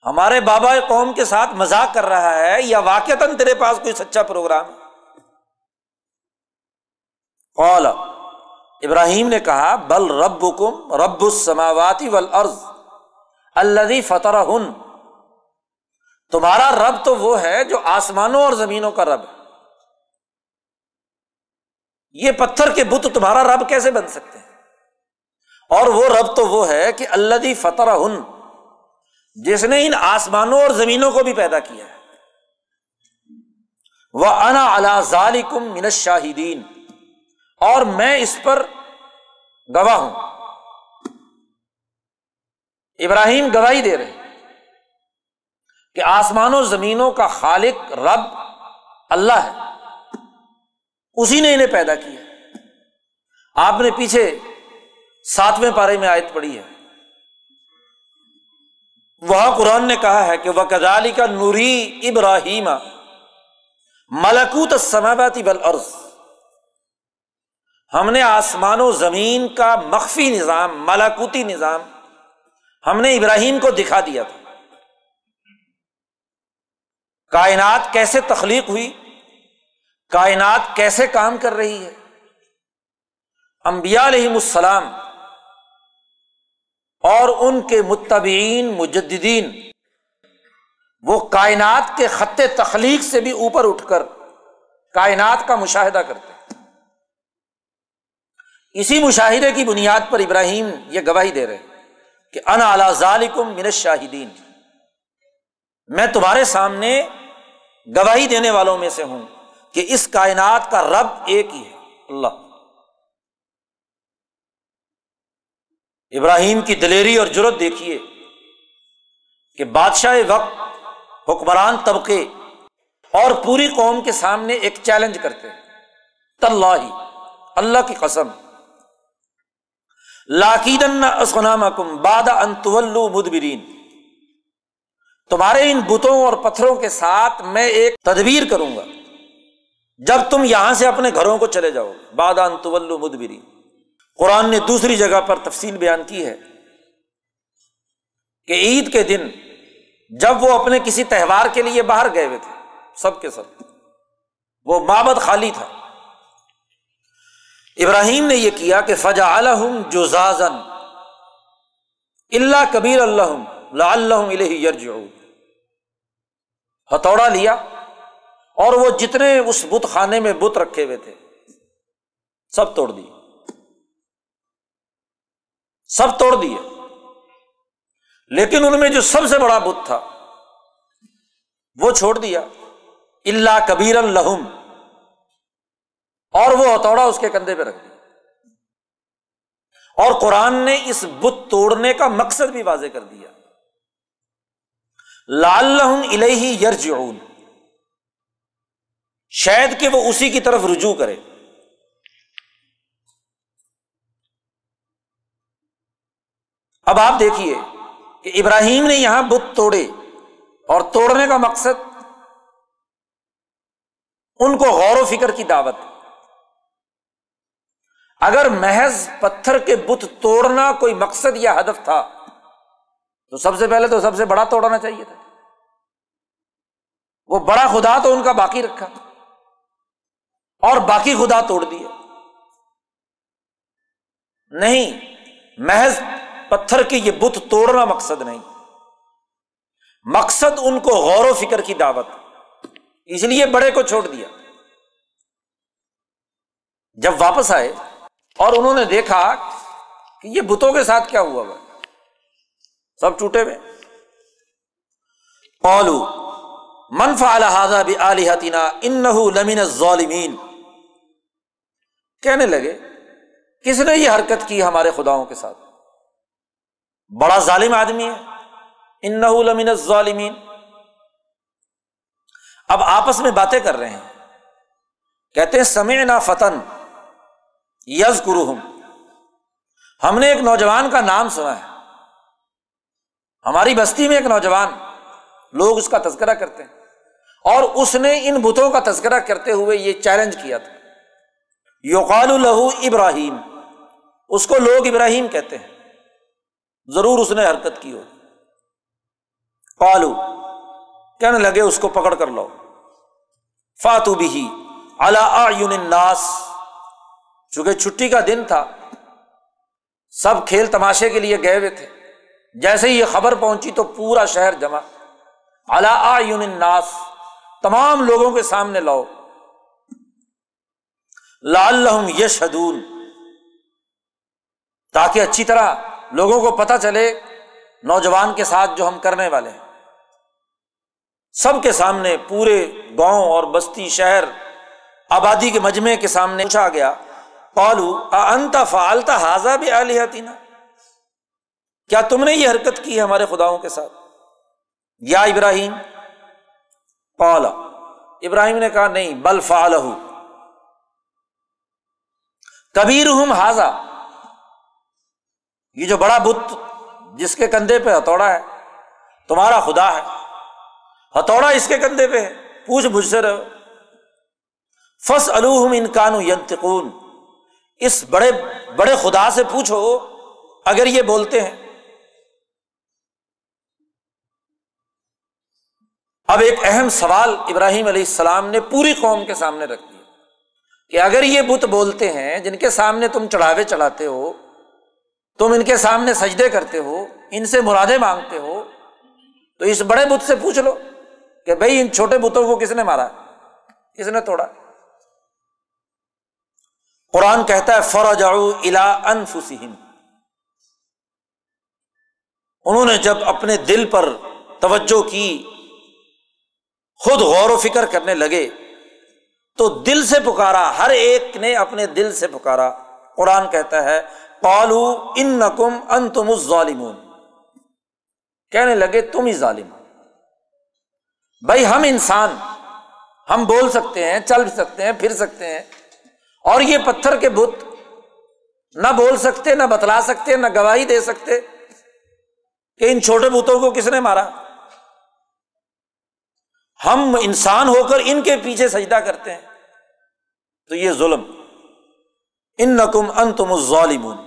ہمارے بابا قوم کے ساتھ مذاق کر رہا ہے یا واقع تیرے پاس کوئی سچا پروگرام ہے؟ قال، ابراہیم نے کہا، بل رب کم رب السماواتی ولعرض الدی فتح تمہارا رب تو وہ ہے جو آسمانوں اور زمینوں کا رب ہے۔ یہ پتھر کے بت تمہارا رب کیسے بن سکتے ہیں؟ اور وہ رب تو وہ ہے کہ اللہ فتح ہن جس نے ان آسمانوں اور زمینوں کو بھی پیدا کیا ہے۔ وہ انا اللہ کم من شاہدین اور میں اس پر گواہ ہوں۔ ابراہیم گواہی دے رہے کہ آسمان و زمینوں کا خالق رب اللہ ہے۔ اسی نے انہیں پیدا کیا۔ آپ نے پیچھے ساتویں پارے میں آیت پڑی ہے۔ وہاں قرآن نے کہا ہے کہ وہ کدالی کا نوری ابراہیم ملکوت سماواتی بل عرض ہم نے آسمان و زمین کا مخفی نظام ملاکوتی نظام ہم نے ابراہیم کو دکھا دیا تھا۔ کائنات کیسے تخلیق ہوئی؟ کائنات کیسے کام کر رہی ہے؟ امبیا علیہم السلام اور ان کے متبعین مجدین وہ کائنات کے خط تخلیق سے بھی اوپر اٹھ کر کائنات کا مشاہدہ کرتے ہیں۔ اسی مشاہدے کی بنیاد پر ابراہیم یہ گواہی دے رہے کہ ان اعلی ذالکم من شاہدین میں تمہارے سامنے گواہی دینے والوں میں سے ہوں کہ اس کائنات کا رب ایک ہی ہے، اللہ۔ ابراہیم کی دلیری اور جرت دیکھیے کہ بادشاہ وقت حکمران طبقے اور پوری قوم کے سامنے ایک چیلنج کرتے اللہ کی قسم۔ لاکیدن کم باد مدبرین تمہارے ان بتوں اور پتھروں کے ساتھ میں ایک تدبیر کروں گا۔ جب تم یہاں سے اپنے گھروں کو چلے جاؤ باد انتول مدبرین قرآن نے دوسری جگہ پر تفصیل بیان کی ہے کہ عید کے دن جب وہ اپنے کسی تہوار کے لیے باہر گئے ہوئے تھے، سب کے سب، وہ مابد خالی تھا۔ ابراہیم نے یہ کیا کہ فجا الحم جو اللہ کبیر اللہ اللہ ہتھوڑا لیا اور وہ جتنے اس بت خانے میں بت رکھے ہوئے تھے، سب توڑ دیے۔ سب توڑ دیے۔ لیکن ان میں جو سب سے بڑا بت تھا، وہ چھوڑ دیا۔ اللہ کبیر الحم اور وہ ہتھوڑا اس کے کندھے پہ رکھ دیا۔ اور قرآن نے اس بت توڑنے کا مقصد بھی واضح کر دیا۔ لال الہی یرج شاید کہ وہ اسی کی طرف رجوع کرے۔ اب آپ دیکھیے کہ ابراہیم نے یہاں بت توڑے اور توڑنے کا مقصد ان کو غور و فکر کی دعوت اگر محض پتھر کے بت توڑنا کوئی مقصد یا ہدف تھا، تو سب سے پہلے تو سب سے بڑا توڑنا چاہیے تھا۔ وہ بڑا خدا تو ان کا باقی رکھا۔ اور باقی خدا توڑ دیا۔ نہیں، محض پتھر کی یہ بت توڑنا مقصد نہیں۔ مقصد ان کو غور و فکر کی دعوت۔ اس لیے بڑے کو چھوڑ دیا۔ جب واپس آئے اور انہوں نے دیکھا کہ یہ بتوں کے ساتھ کیا ہوا ہوا سب ٹوٹے ہوئے۔ پالو منفا الحاظہ بھی علیحتینہ ان لمین ظالمین کہنے لگے، کس نے یہ حرکت کی ہمارے خداؤں کے ساتھ؟ بڑا ظالم آدمی ہے۔ ان لمن ظالمین اب آپس میں باتیں کر رہے ہیں۔ کہتے ہیں سمے نہ فتن یز گرو ہم نے ایک نوجوان کا نام سنا ہے۔ ہماری بستی میں ایک نوجوان، لوگ اس کا تذکرہ کرتے ہیں۔ اور اس نے ان بتوں کا تذکرہ کرتے ہوئے یہ چیلنج کیا تھا۔ یوقال الہو ابراہیم۔ اس کو لوگ ابراہیم کہتے ہیں۔ ضرور اس نے حرکت کی ہو۔ پالو کہنے لگے، اس کو پکڑ کر لو فاتو بھی الناس۔ چونکہ چھٹی کا دن تھا، سب کھیل تماشے کے لیے گئے ہوئے تھے۔ جیسے ہی یہ خبر پہنچی تو پورا شہر جمع۔ الناس، تمام لوگوں کے سامنے لاؤ۔ لال یش حدون تاکہ اچھی طرح لوگوں کو پتا چلے نوجوان کے ساتھ جو ہم کرنے والے ہیں۔ سب کے سامنے پورے گاؤں اور بستی شہر آبادی کے مجمے کے سامنے پوچھا گیا پالو انتا فالتا حاضہ بھی علیہ کیا تم نے یہ حرکت کی ہے ہمارے خداؤں کے ساتھ؟ یا ابراہیم؟ پالا ابراہیم نے کہا، نہیں، بل فال کبیر ہوں حاضا یہ جو بڑا بت جس کے کندھے پہ ہتھوڑا ہے، تمہارا خدا ہے۔ ہتھوڑا اس کے کندھے پہ ہے۔ پوچھ بجھ سے رہو۔ فس الوہم انکانو ینتقون اس بڑے بڑے خدا سے پوچھو اگر یہ بولتے ہیں۔ اب ایک اہم سوال ابراہیم علیہ السلام نے پوری قوم کے سامنے رکھ دیا کہ اگر یہ بت بولتے ہیں جن کے سامنے تم چڑھاوے چڑھاتے ہو تم ان کے سامنے سجدے کرتے ہو، ان سے مرادیں مانگتے ہو، تو اس بڑے بت سے پوچھ لو کہ بھائی ان چھوٹے بتوں کو کس نے مارا؟ کس نے توڑا؟ قرآن کہتا ہے فرج الا انفسم انہوں نے جب اپنے دل پر توجہ کی، خود غور و فکر کرنے لگے، تو دل سے پکارا، ہر ایک نے اپنے دل سے پکارا۔ قرآن کہتا ہے پالو ان نقم ان تم ظالمون کہنے لگے، تم ہی ظالم بھائی ہم انسان، ہم بول سکتے ہیں، چل سکتے ہیں، پھر سکتے ہیں۔ اور یہ پتھر کے بت نہ بول سکتے، نہ بتلا سکتے، نہ گواہی دے سکتے کہ ان چھوٹے بتوں کو کس نے مارا۔ ہم انسان ہو کر ان کے پیچھے سجدہ کرتے ہیں۔ تو یہ ظلم۔ ان نقم ان تم ظالمون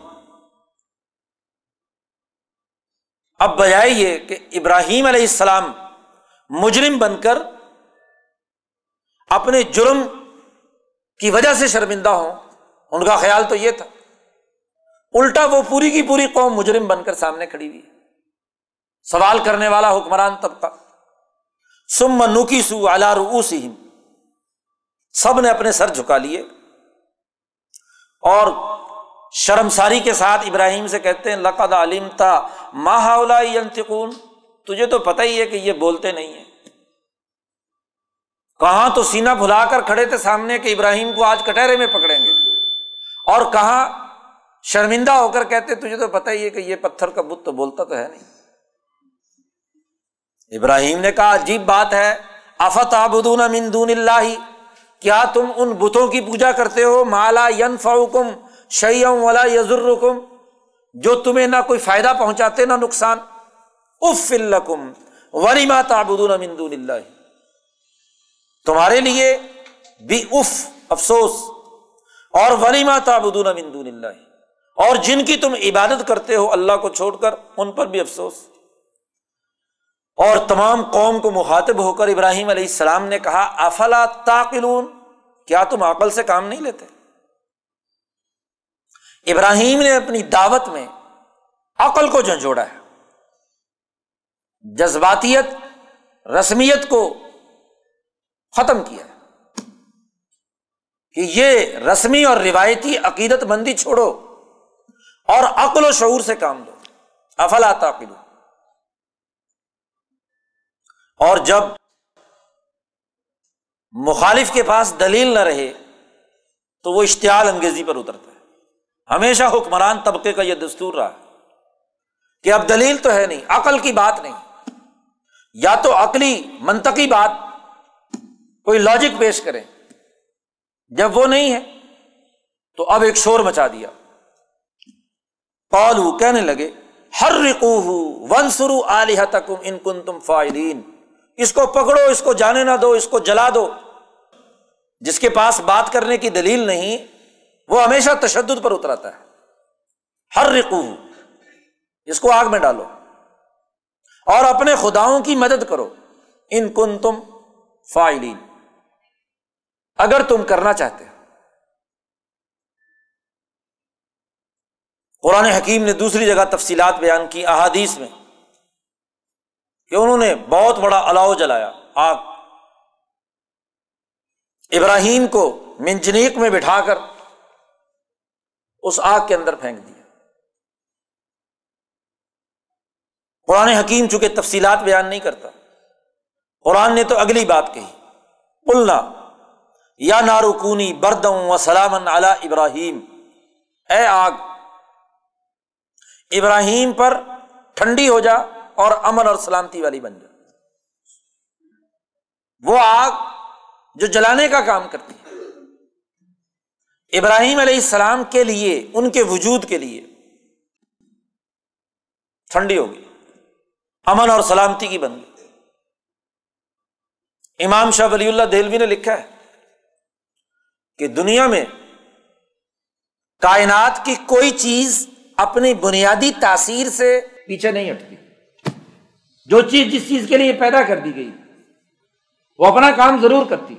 اب بجائے یہ کہ ابراہیم علیہ السلام مجرم بن کر اپنے جرم کی وجہ سے شرمندہ ہوں، ان کا خیال تو یہ تھا۔ الٹا وہ پوری کی پوری قوم مجرم بن کر سامنے کھڑی ہوئی۔ سوال کرنے والا حکمران طبقہ۔ سم نوکی سو روس سب نے اپنے سر جھکا لیے۔ اور شرمساری کے ساتھ ابراہیم سے کہتے ہیں، لقد علیم تا ماہلا تجھے تو پتہ ہی ہے کہ یہ بولتے نہیں ہیں۔ کہاں تو سینا بھلا کر کھڑے تھے سامنے کہ ابراہیم کو آج کٹہرے میں پکڑیں گے؟ اور کہاں شرمندہ ہو کر کہتے، تجھے تو پتہ ہی ہے کہ یہ پتھر کا بت تو بولتا تو ہے نہیں۔ ابراہیم نے کہا، عجیب بات ہے آفت آبدون مندون اللہ؟ کیا تم ان بتوں کی پوجا کرتے ہو؟ مالا ین فوکم شعیم ولا یزرکم جو تمہیں نہ کوئی فائدہ پہنچاتے نہ نقصان۔ اف الکم ولیما تابدون مندون اللہ تمہارے لیے بھی اف، افسوس، اور ولیما تابدون مندون اللہ اور جن کی تم عبادت کرتے ہو اللہ کو چھوڑ کر، ان پر بھی افسوس۔ اور تمام قوم کو مخاطب ہو کر ابراہیم علیہ السلام نے کہا، افلا تاقلون کیا تم عقل سے کام نہیں لیتے؟ ابراہیم نے اپنی دعوت میں عقل کو جھنجھوڑا ہے، جذباتیت، رسمیت کو ختم کیا ہے۔ کہ یہ رسمی اور روایتی عقیدت مندی چھوڑو اور عقل و شعور سے کام دو افلا تاقلون اور جب مخالف کے پاس دلیل نہ رہے تو وہ اشتعال انگیزی پر اترتا ہے۔ ہمیشہ حکمران طبقے کا یہ دستور رہا کہ اب دلیل تو ہے نہیں، عقل کی بات نہیں۔ یا تو عقلی، منطقی بات کوئی لاجک پیش کرے۔ جب وہ نہیں ہے تو اب ایک شور مچا دیا۔ پالو کہنے لگے ہر رکو ون سرو تک ان کن تم فائدین اس کو پکڑو، اس کو جانے نہ دو، اس کو جلا دو۔ جس کے پاس بات کرنے کی دلیل نہیں، وہ ہمیشہ تشدد پر اتراتا ہے۔ ہر رقو اس کو آگ میں ڈالو۔ اور اپنے خداؤں کی مدد کرو۔ ان کن تم فائلین اگر تم کرنا چاہتے ہو۔ قرآن حکیم نے دوسری جگہ تفصیلات بیان کی احادیث میں۔ کہ انہوں نے بہت بڑا الاؤ جلایا، آگ۔ ابراہیم کو منجنیک میں بٹھا کر اس آگ کے اندر پھینک دیا۔ قرآن حکیم چونکہ تفصیلات بیان نہیں کرتا، قرآن نے تو اگلی بات کہی۔ بولنا یا نارکونی بردم و سلامن علی ابراہیم۔ اے آگ، ابراہیم پر ٹھنڈی ہو جا اور امن اور سلامتی والی بن جا وہ آگ جو جلانے کا کام کرتی ہے۔ ابراہیم علیہ السلام کے لیے، ان کے وجود کے لیے ٹھنڈی ہوگی امن اور سلامتی کی بن گئی۔ امام شاہ ولی اللہ دہلوی نے لکھا ہے کہ دنیا میں کائنات کی کوئی چیز اپنی بنیادی تاثیر سے پیچھے نہیں ہٹتی۔ جو چیز جس چیز کے لیے پیدا کر دی گئی، وہ اپنا کام ضرور کرتی۔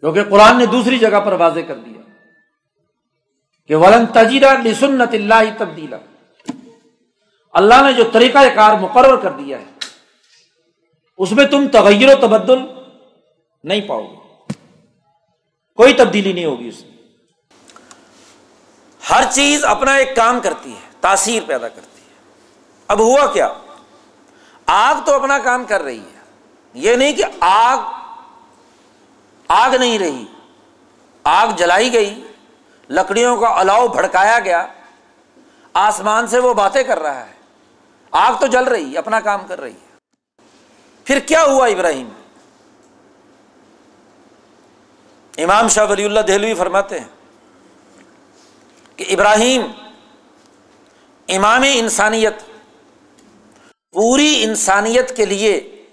کیونکہ قرآن نے دوسری جگہ پر واضح کر دیا کہ ولن تجیرہ لسنت اللہ تبدیلا۔ اللہ نے جو طریقہ کار مقرر کر دیا ہے، اس میں تم تغیر و تبدل نہیں پاؤ گے۔ کوئی تبدیلی نہیں ہوگی اس میں۔ ہر چیز اپنا ایک کام کرتی ہے، تاثیر پیدا کرتی ہے۔ اب ہوا کیا؟ آگ تو اپنا کام کر رہی ہے۔ یہ نہیں کہ آگ آگ نہیں رہی۔ آگ جلائی گئی۔ لکڑیوں کا الاؤ بھڑکایا گیا۔ آسمان سے وہ باتیں کر رہا ہے۔ آگ تو جل رہی ہے اپنا کام کر رہی ہے۔ پھر کیا ہوا ابراہیم؟ امام شاہ ولی اللہ دہلوی فرماتے ہیں کہ ابراہیم امام انسانیت پوری انسانیت کے لیے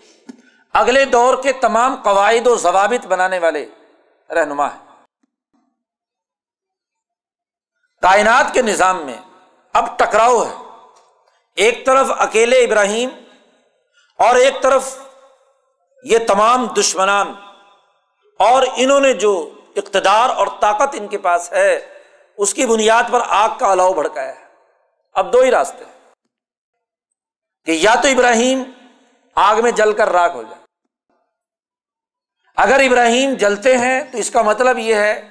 اگلے دور کے تمام قواعد و ضوابط بنانے والے رہنما ہے کائنات کے نظام میں اب ٹکراؤ ہے۔ ایک طرف اکیلے ابراہیم اور ایک طرف یہ تمام دشمنان۔ اور انہوں نے جو اقتدار اور طاقت ان کے پاس ہے، اس کی بنیاد پر آگ کا الاؤ بھڑکایا ہے۔ اب دو ہی راستے۔ کہ یا تو ابراہیم آگ میں جل کر راک ہو جائے۔ اگر ابراہیم جلتے ہیں تو اس کا مطلب یہ ہے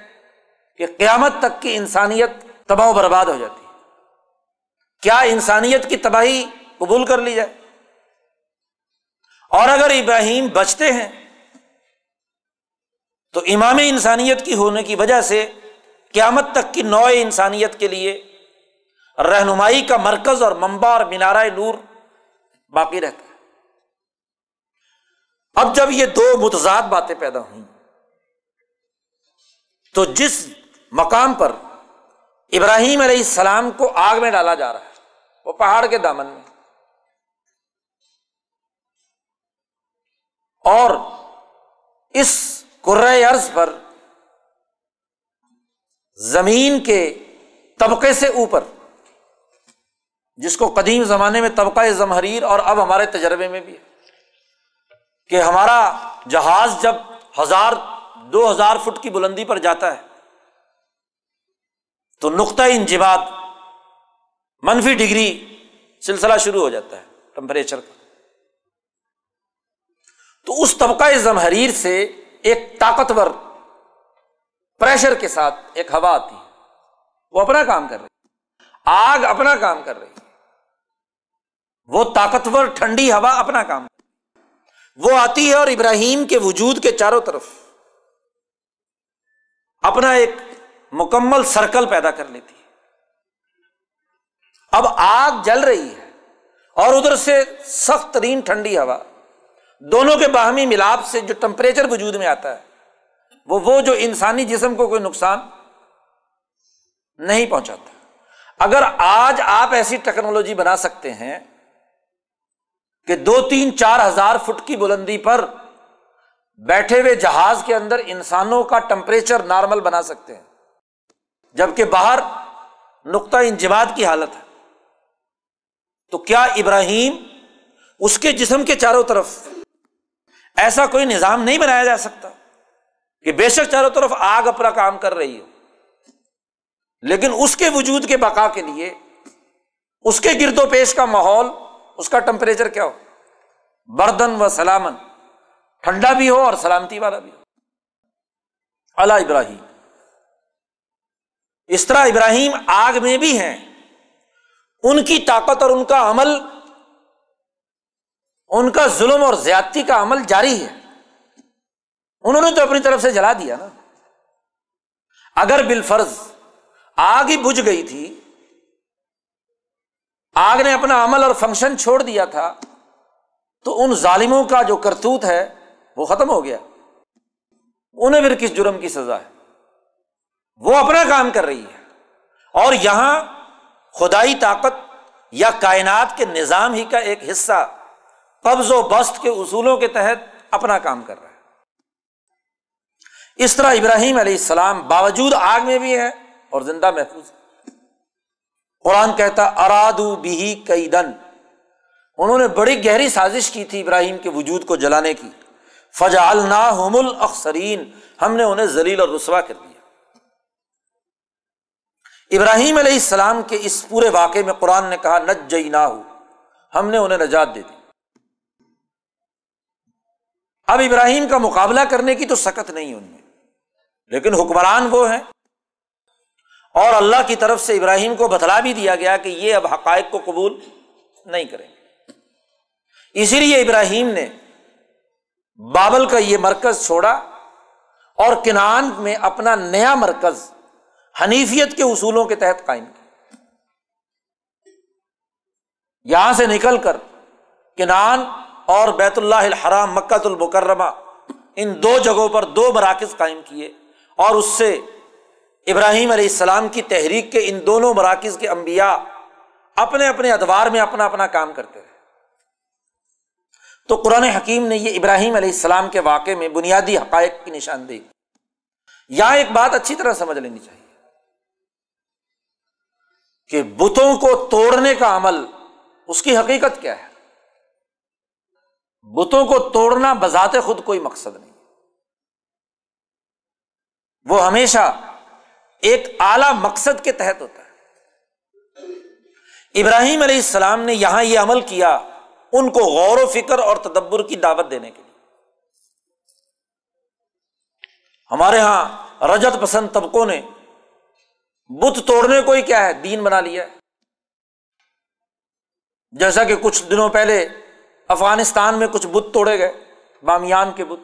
کہ قیامت تک کی انسانیت تباہ و برباد ہو جاتی ہے۔ کیا انسانیت کی تباہی قبول کر لی جائے؟ اور اگر ابراہیم بچتے ہیں تو امام انسانیت کی ہونے کی وجہ سے قیامت تک کی نو انسانیت کے لیے رہنمائی کا مرکز اور ممبا اور مینارا نور باقی رہتا ہے۔ اب جب یہ دو متضاد باتیں پیدا ہوئی تو جس مقام پر ابراہیم علیہ السلام کو آگ میں ڈالا جا رہا ہے، وہ پہاڑ کے دامن میں۔ اور اس ارض پر زمین کے طبقے سے اوپر جس کو قدیم زمانے میں طبقہ زمہریر اور اب ہمارے تجربے میں بھی ہے، کہ ہمارا جہاز جب ہزار، دو ہزار فٹ کی بلندی پر جاتا ہے، تو نقطۂ انجماد منفی ڈگری سلسلہ شروع ہو جاتا ہے ٹمپریچر کا۔ تو اس طبقہ زمہریر سے ایک طاقتور پریشر کے ساتھ ایک ہوا آتی ہے، وہ اپنا کام کر رہی آگ اپنا کام کر رہی ہے۔ وہ طاقتور ٹھنڈی ہوا اپنا کام وہ آتی ہے اور ابراہیم کے وجود کے چاروں طرف اپنا ایک مکمل سرکل پیدا کر لیتی ہے۔ اب آگ جل رہی ہے اور ادھر سے سخت ترین ٹھنڈی ہوا۔ دونوں کے باہمی ملاپ سے جو ٹمپریچر وجود میں آتا ہے، وہ وہ جو انسانی جسم کو کوئی نقصان نہیں پہنچاتا۔ اگر آج آپ ایسی ٹیکنالوجی بنا سکتے ہیں کہ دو تین چار ہزار فٹ کی بلندی پر بیٹھے ہوئے جہاز کے اندر انسانوں کا ٹمپریچر نارمل بنا سکتے ہیں۔ جبکہ باہر نقطۂ انجماد کی حالت ہے۔ تو کیا ابراہیم اس کے جسم کے چاروں طرف ایسا کوئی نظام نہیں بنایا جا سکتا کہ بے شک چاروں طرف آگ اپنا کام کر رہی ہو؟ لیکن اس کے وجود کے بقا کے لیے، اس کے گرد و پیش کا ماحول اس کا ٹمپریچر کیا ہو؟ بردن و سلامن ٹھنڈا بھی ہو اور سلامتی والا بھی ہو۔ اللہ ابراہیم۔ اس طرح ابراہیم آگ میں بھی ہیں۔ ان کی طاقت اور ان کا عمل، ان کا ظلم اور زیادتی کا عمل جاری ہے۔ انہوں نے تو اپنی طرف سے جلا دیا نا۔ اگر بالفرض آگ ہی بجھ گئی تھی آگ نے اپنا عمل اور فنکشن چھوڑ دیا تھا، تو ان ظالموں کا جو کرتوت ہے، وہ ختم ہو گیا۔ انہیں پھر کس جرم کی سزا ہے؟ وہ اپنا کام کر رہی ہے۔ اور یہاں خدائی طاقت یا کائنات کے نظام ہی کا ایک حصہ، قبض و بست کے اصولوں کے تحت اپنا کام کر رہا ہے۔ اس طرح ابراہیم علیہ السلام باوجود آگ میں بھی ہے اور زندہ محفوظ ہے۔ قرآن کہتا ارادو بھی کئی دن انہوں نے بڑی گہری سازش کی تھی ابراہیم کے وجود کو جلانے کی۔ فجا النا الاخسرین ہم نے انہیں ذلیل اور رسوا کر دیا۔ ابراہیم علیہ السلام کے اس پورے واقعے میں قرآن نے کہا نج جئی نہ ہو ہم نے انہیں نجات دے دی۔ اب ابراہیم کا مقابلہ کرنے کی تو سکت نہیں ان میں، لیکن حکمران وہ ہیں۔ اور اللہ کی طرف سے ابراہیم کو بتلا بھی دیا گیا کہ یہ اب حقائق کو قبول نہیں کریں گے۔ اسی لیے ابراہیم نے بابل کا یہ مرکز چھوڑا اور کنان میں اپنا نیا مرکز، حنیفیت کے اصولوں کے تحت قائم کیا۔ یہاں سے نکل کر کنان اور بیت اللہ الحرام مکت المکرمہ ان دو جگہوں پر دو مراکز قائم کیے اور اس سے ابراہیم علیہ السلام کی تحریک کے ان دونوں مراکز کے انبیاء اپنے اپنے ادوار میں اپنا اپنا کام کرتے رہے۔ تو قرآن حکیم نے یہ ابراہیم علیہ السلام کے واقعے میں بنیادی حقائق کی نشاندہی یہاں ایک بات اچھی طرح سمجھ لینی چاہیے کہ بتوں کو توڑنے کا عمل، اس کی حقیقت کیا ہے؟ بتوں کو توڑنا بذات خود کوئی مقصد نہیں۔ وہ ہمیشہ ایک اعلی مقصد کے تحت ہوتا ہے۔ ابراہیم علیہ السلام نے یہاں یہ عمل کیا ان کو غور و فکر اور تدبر کی دعوت دینے کے لیے۔ ہمارے یہاں رجت پسند طبقوں نے بت توڑنے کو ہی کیا ہے، دین بنا لیا ہے۔ جیسا کہ کچھ دنوں پہلے افغانستان میں کچھ بت توڑے گئے، بامیان کے بت۔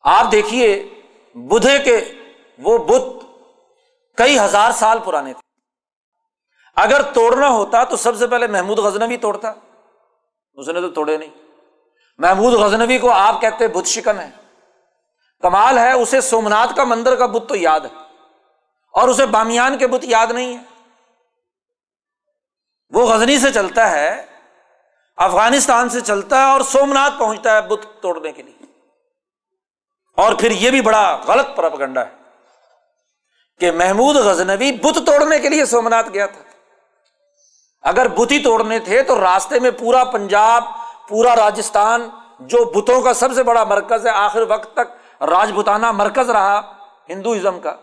آپ دیکھیے بدھے کے وہ بت کئی ہزار سال پرانے تھے۔ اگر توڑنا ہوتا تو سب سے پہلے محمود غزنوی توڑتا۔ اس نے تو توڑے نہیں۔ محمود غزنوی کو آپ کہتے بت شکن ہے۔ کمال ہے، اسے سومنات کا مندر کا بت تو یاد ہے۔ اور اسے بامیان کے بت یاد نہیں ہے۔ وہ غزنی سے چلتا ہے، افغانستان سے چلتا ہے اور سومنات پہنچتا ہے بت توڑنے کے لیے۔ اور پھر یہ بھی بڑا غلط پرپگنڈا ہے کہ محمود غزنوی بت توڑنے کے لیے سومنات گیا تھا۔ اگر بت ہی توڑنے تھے تو راستے میں پورا پنجاب، پورا راجستھان جو بتوں کا سب سے بڑا مرکز ہے، آخر وقت تک راجپوتانہ مرکز رہا ہندوازم کا۔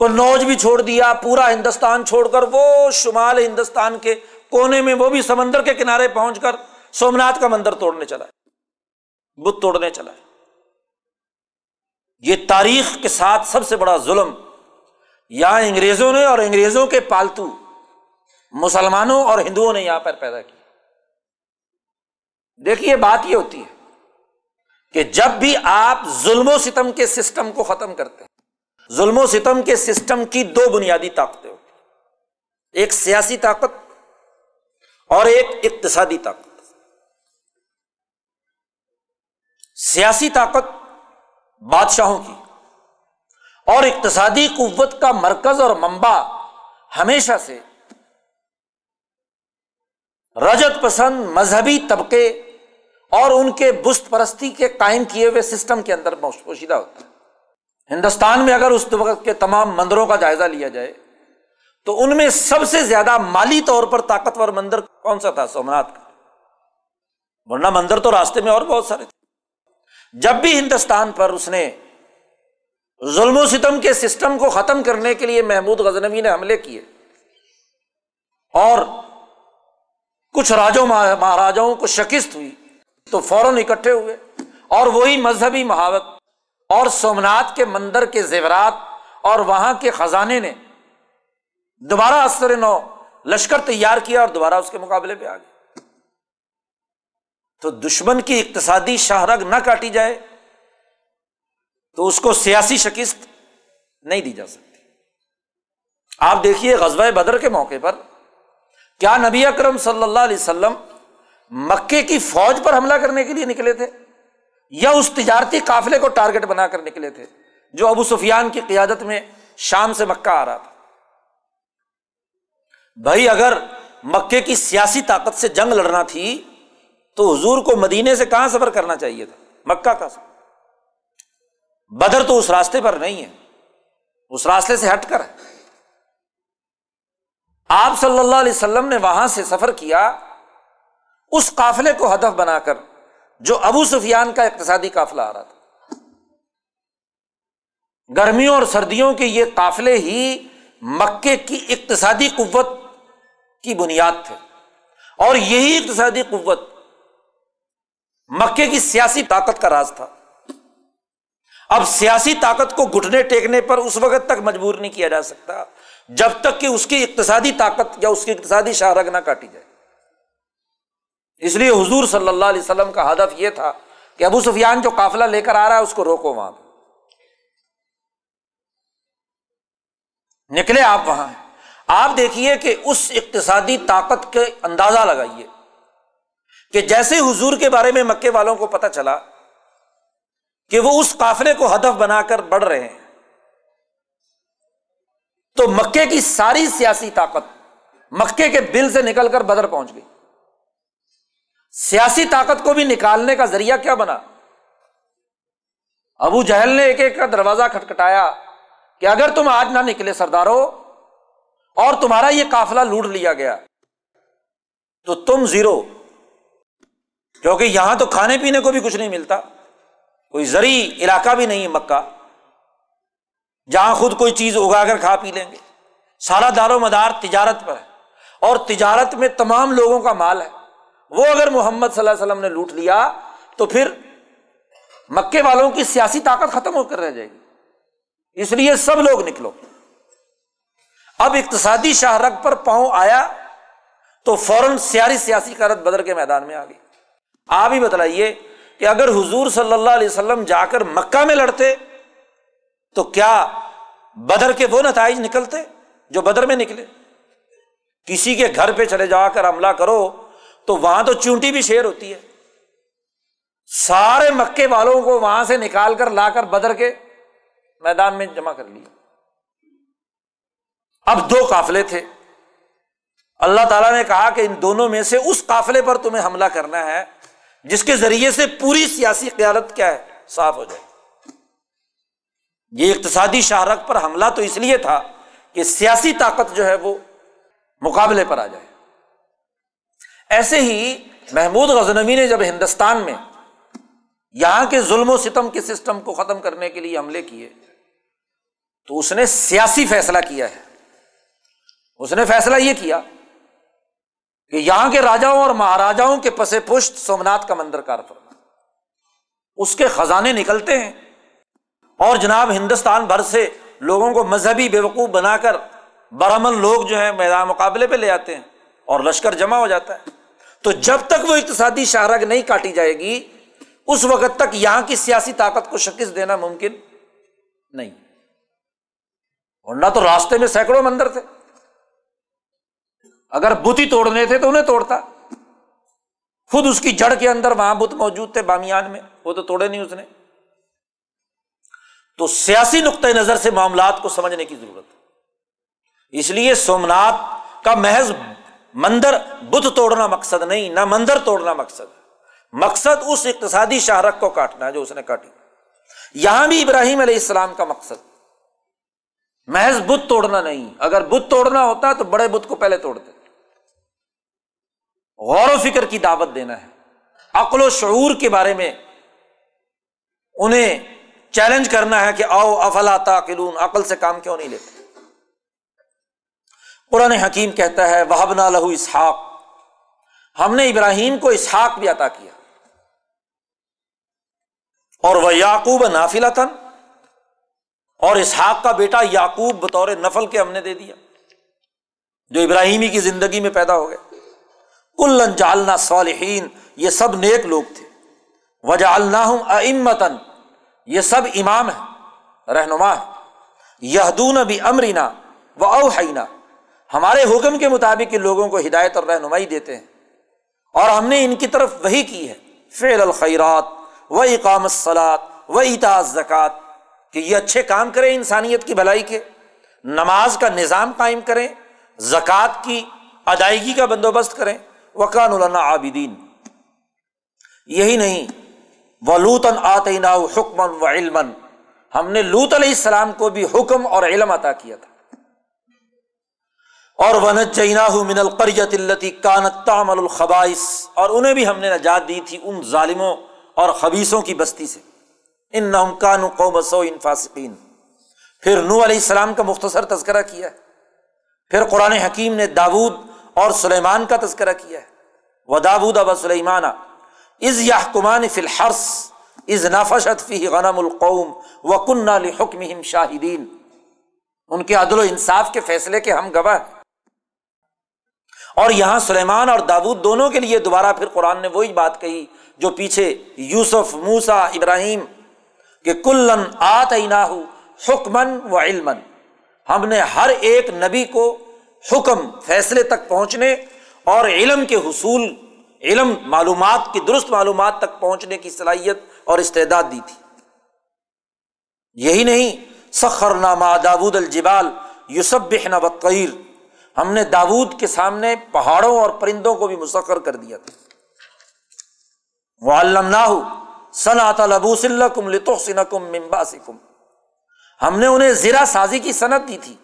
وہ نوج بھی چھوڑ دیا، پورا ہندوستان چھوڑ کر، وہ شمال ہندوستان کے کونے میں، وہ بھی سمندر کے کنارے پہنچ کر سومنات کا مندر توڑنے چلا۔ بت توڑنے چلا۔ یہ تاریخ کے ساتھ سب سے بڑا ظلم یہاں انگریزوں نے اور انگریزوں کے پالتو مسلمانوں اور ہندوؤں نے یہاں پر پیدا کیا۔ دیکھیے بات یہ ہوتی ہے کہ جب بھی آپ ظلم و ستم کے سسٹم کو ختم کرتے ہیں، ظلم و ستم کے سسٹم کی دو بنیادی طاقتیں ہوتی ایک سیاسی طاقت اور ایک اقتصادی طاقت۔ سیاسی طاقت بادشاہوں کی۔ اور اقتصادی قوت کا مرکز اور منبع ہمیشہ سے رجت پسند مذہبی طبقے اور ان کے بست پرستی کے قائم کیے ہوئے سسٹم کے اندر پوشیدہ ہوتا ہے۔ ہندوستان میں اگر اس وقت کے تمام مندروں کا جائزہ لیا جائے، تو ان میں سب سے زیادہ مالی طور پر طاقتور مندر کون سا تھا؟ سومنات کا۔ ورنہ مندر تو راستے میں اور بہت سارے تھے۔ جب بھی ہندوستان پر اس نے ظلم و ستم کے سسٹم کو ختم کرنے کے لیے محمود غزنوی نے حملے کیے اور کچھ راجوں مہاراجاؤں کو شکست ہوئی، تو فوراً اکٹھے ہوئے اور وہی مذہبی محاوت اور سومنات کے مندر کے زیورات اور وہاں کے خزانے نے دوبارہ اثر نو لشکر تیار کیا اور دوبارہ اس کے مقابلے پہ آ گئے۔ تو دشمن کی اقتصادی شاہرگ نہ کاٹی جائے تو اس کو سیاسی شکست نہیں دی جا سکتی۔ آپ دیکھیے غزوہ بدر کے موقع پر کیا نبی اکرم صلی اللہ علیہ وسلم مکے کی فوج پر حملہ کرنے کے لیے نکلے تھے یا اس تجارتی قافلے کو ٹارگیٹ بنا کر نکلے تھے جو ابو سفیان کی قیادت میں شام سے مکہ آ رہا تھا؟ بھائی اگر مکے کی سیاسی طاقت سے جنگ لڑنا تھی تو حضور کو مدینے سے کہاں سفر کرنا چاہیے تھا؟ مکہ کا سفر۔ بدر تو اس راستے پر نہیں ہے۔ اس راستے سے ہٹ کر۔ آپ صلی اللہ علیہ وسلم نے وہاں سے سفر کیا۔ اس قافلے کو ہدف بنا کر جو ابو سفیان کا اقتصادی قافلہ آ رہا تھا۔ گرمیوں اور سردیوں کے یہ قافلے ہی مکے کی اقتصادی قوت کی بنیاد تھے۔ اور یہی اقتصادی قوت مکے کی سیاسی طاقت کا راز تھا۔ اب سیاسی طاقت کو گھٹنے ٹیکنے پر اس وقت تک مجبور نہیں کیا جا سکتا جب تک کہ اس کی اقتصادی طاقت یا اس کی اقتصادی شاہرگ نہ کاٹی جائے۔ اس لیے حضور صلی اللہ علیہ وسلم کا ہدف یہ تھا کہ ابو سفیان جو قافلہ لے کر آ رہا ہے اس کو روکو وہاں پہ۔ نکلے آپ وہاں۔ آپ دیکھیے کہ اس اقتصادی طاقت کے اندازہ لگائیے۔ کہ جیسے حضور کے بارے میں مکے والوں کو پتا چلا کہ وہ اس قافلے کو ہدف بنا کر بڑھ رہے ہیں، تو مکے کی ساری سیاسی طاقت مکے کے دل سے نکل کر بدر پہنچ گئی۔ سیاسی طاقت کو بھی نکالنے کا ذریعہ کیا بنا؟ ابو جہل نے ایک ایک کا دروازہ کھٹکھٹایا کہ اگر تم آج نہ نکلے سردارو اور تمہارا یہ کافلا لوٹ لیا گیا، تو تم زیرو۔ کیونکہ یہاں تو کھانے پینے کو بھی کچھ نہیں ملتا، کوئی زرعی علاقہ بھی نہیں مکہ۔ جہاں خود کوئی چیز اگا کر کھا پی لیں گے۔ سارا دار و مدار تجارت پر ہے۔ اور تجارت میں تمام لوگوں کا مال ہے۔ وہ اگر محمد صلی اللہ علیہ وسلم نے لوٹ لیا، تو پھر مکے والوں کی سیاسی طاقت ختم ہو کر رہ جائے گی۔ اس لیے سب لوگ نکلو۔ اب اقتصادی شاہ رگ پر پاؤں آیا، تو فوراً سیاری سیاسی قارت بدر کے میدان میں آ گئی۔ آپ ہی بتلائیے کہ اگر حضور صلی اللہ علیہ وسلم جا کر مکہ میں لڑتے تو کیا بدر کے وہ نتائج نکلتے جو بدر میں نکلے؟ کسی کے گھر پہ چلے جا کر حملہ کرو تو وہاں تو چونٹی بھی شیر ہوتی ہے۔ سارے مکے والوں کو وہاں سے نکال کر لا کر بدر کے میدان میں جمع کر لیا۔ اب دو قافلے تھے۔ اللہ تعالیٰ نے کہا کہ ان دونوں میں سے اس قافلے پر تمہیں حملہ کرنا ہے جس کے ذریعے سے پوری سیاسی قیادت کیا ہے، صاف ہو جائے۔ یہ اقتصادی شاہرخ پر حملہ تو اس لیے تھا کہ سیاسی طاقت جو ہے وہ مقابلے پر آ جائے۔ ایسے ہی محمود غزنوی نے جب ہندوستان میں یہاں کے ظلم و ستم کے سسٹم کو ختم کرنے کے لیے حملے کیے، تو اس نے سیاسی فیصلہ کیا ہے۔ اس نے فیصلہ یہ کیا کہ یہاں کے راجاؤں اور مہاراجاؤں کے پسے پشت سومنات کا مندر کار فرما۔ اس کے خزانے نکلتے ہیں۔ اور جناب ہندوستان بھر سے لوگوں کو مذہبی بے وقوف بنا کر برہمن لوگ جو ہیں میدان مقابلے پہ لے آتے ہیں اور لشکر جمع ہو جاتا ہے۔ تو جب تک وہ اقتصادی شاہراہ نہیں کاٹی جائے گی، اس وقت تک یہاں کی سیاسی طاقت کو شکست دینا ممکن نہیں۔ اور نہ تو راستے میں سینکڑوں مندر تھے۔ اگر بت ہی توڑنے تھے تو انہیں توڑتا۔ خود اس کی جڑ کے اندر وہاں بت موجود تھے بامیان میں، وہ تو توڑے نہیں اس نے۔ تو سیاسی نقطۂ نظر سے معاملات کو سمجھنے کی ضرورت اس لیے سومنات کا محض مندر، بت توڑنا مقصد نہیں، نہ مندر توڑنا مقصد۔ مقصد اس اقتصادی شاہرخ کو کاٹنا ہے جو اس نے کاٹی۔ یہاں بھی ابراہیم علیہ السلام کا مقصد۔ محض بت توڑنا نہیں۔ اگر بت توڑنا ہوتا تو بڑے بت کو پہلے توڑتے۔ غور و فکر کی دعوت دینا ہے۔ عقل و شعور کے بارے میں انہیں چیلنج کرنا ہے کہ آؤ، افلا تاکلون عقل سے کام کیوں نہیں لیتے؟ قرآن حکیم کہتا ہے وہب نہ لہو اسحاق۔ ہم نے ابراہیم کو اسحاق بھی عطا کیا۔ اور وہ یعقوب نافلا تھن اور اسحاق کا بیٹا یعقوب بطور نفل کے ہم نے دے دیا۔ جو ابراہیمی کی زندگی میں پیدا ہو گئے۔ کلن جالنا صالحین، یہ سب نیک لوگ تھے۔ وجہ اللہ امتن یہ سب امام ہے رہنما ہے یہدون بھی امرینا و اوحینا ہمارے حکم کے مطابق لوگوں کو ہدایت اور رہنمائی دیتے ہیں۔ اور ہم نے ان کی طرف وہی کی ہے، فعل الخیرات و اقام الصلاط و اتا زکوٰۃ کہ یہ اچھے کام کریں انسانیت کی بھلائی کے۔ نماز کا نظام قائم کریں زکوٰۃ کی ادائیگی کا بندوبست کریں۔ وقان اللہ عابدین۔ یہی نہیں ولوتن آتینا حکمن و علم ہم نے لوت علیہ السلام کو بھی حکم اور علم عطا کیا تھا۔ اور ونت جینا من القریت التی کانت تعمل الخبائس اور انہیں بھی ہم نے نجات دی تھی ان ظالموں اور خبیصوں کی بستی سے۔ ان نہ کان قوم سو ان فاسقین۔ پھر نو علیہ السلام کا مختصر تذکرہ کیا۔ ہے پھر قرآن حکیم نے داود اور سلیمان کا تذکرہ کیا ہے۔ وہ داود اب سلیمان از یا کمان فی الحرس از نافشت فی غنم القوم، و کن حکم شاہدین. ان کے عدل و انصاف کے فیصلے کے ہم گواہ ہیں۔ اور یہاں سلیمان اور داود دونوں کے لیے دوبارہ پھر قرآن نے وہی بات کہی جو پیچھے یوسف موسا ابراہیم، کہ کلن آت حکمن و علم ہم نے ہر ایک نبی کو حکم فیصلے تک پہنچنے اور علم کے حصول، علم معلومات کی درست معلومات تک پہنچنے کی صلاحیت اور استعداد دی تھی۔ یہی نہیں سخر نامہ داود الجبال یوسف بحن بقیر ہم نے داود کے سامنے پہاڑوں اور پرندوں کو بھی مسخر کر دیا تھا۔ وہ علم نہ صنعت البوس کم لطف کم ممبا سکم ہم نے انہیں زیرا سازی کی صنعت دی تھی۔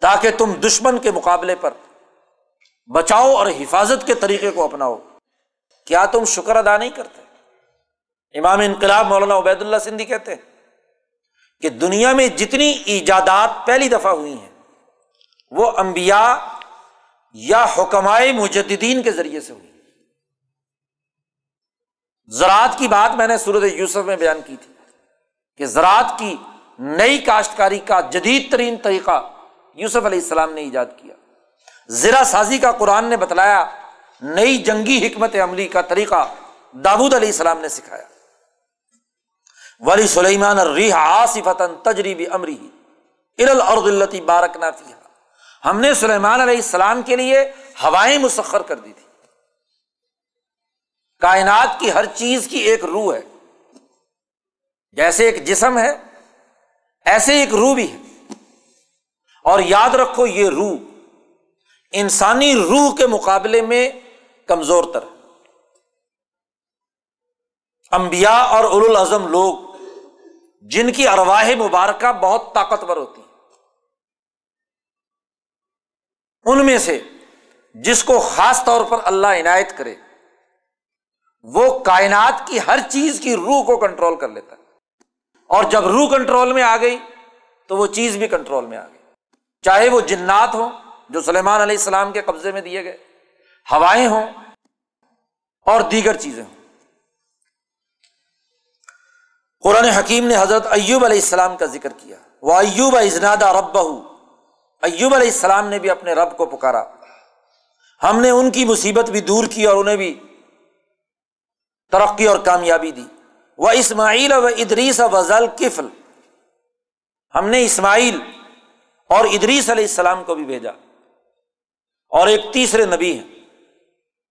تاکہ تم دشمن کے مقابلے پر بچاؤ اور حفاظت کے طریقے کو اپناؤ۔ کیا تم شکر ادا نہیں کرتے؟ امام انقلاب مولانا عبید اللہ سندھی کہتے ہیں کہ دنیا میں جتنی ایجادات پہلی دفعہ ہوئی ہیں، وہ امبیا یا حکمائے مجدین کے ذریعے سے ہوئی۔ زراعت کی بات میں نے سورت یوسف میں بیان کی تھی کہ زراعت کی نئی کاشتکاری کا جدید ترین طریقہ یوسف علیہ السلام نے ایجاد کیا۔ زرا سازی کا قرآن نے بتلایا، نئی جنگی حکمت عملی کا طریقہ داود علیہ السلام نے سکھایا۔ ولی سلیمان آصفت تجریبی امری ارد بارک نافی ہم نے سلیمان علیہ السلام کے لیے ہوائیں مسخر کر دی تھی کائنات کی ہر چیز کی ایک روح ہے۔ جیسے ایک جسم ہے، ایسے ایک روح بھی ہے۔ اور یاد رکھو یہ روح انسانی روح کے مقابلے میں کمزور تر امبیا اور اول الازم لوگ جن کی ارواہ مبارکہ بہت طاقتور ہوتی ان میں سے جس کو خاص طور پر اللہ عنایت کرے، وہ کائنات کی ہر چیز کی روح کو کنٹرول کر لیتا ہے۔ اور جب روح کنٹرول میں آ گئی تو وہ چیز بھی کنٹرول میں آ گئی۔ چاہے وہ جنات ہوں جو سلیمان علیہ السلام کے قبضے میں دیے گئے، ہوائیں ہوں اور دیگر چیزیں ہوں۔ قرآن حکیم نے حضرت ایوب علیہ السلام کا ذکر کیا۔ وہ ایوب ازنادا رب ایوب علیہ السلام نے بھی اپنے رب کو پکارا۔ ہم نے ان کی مصیبت بھی دور کی اور انہیں بھی ترقی اور کامیابی دی۔ وہ اسماعیل و ادریس وزل کفل ہم نے اسماعیل اور ادریس علیہ السلام کو بھی بھیجا۔ اور ایک تیسرے نبی ہیں،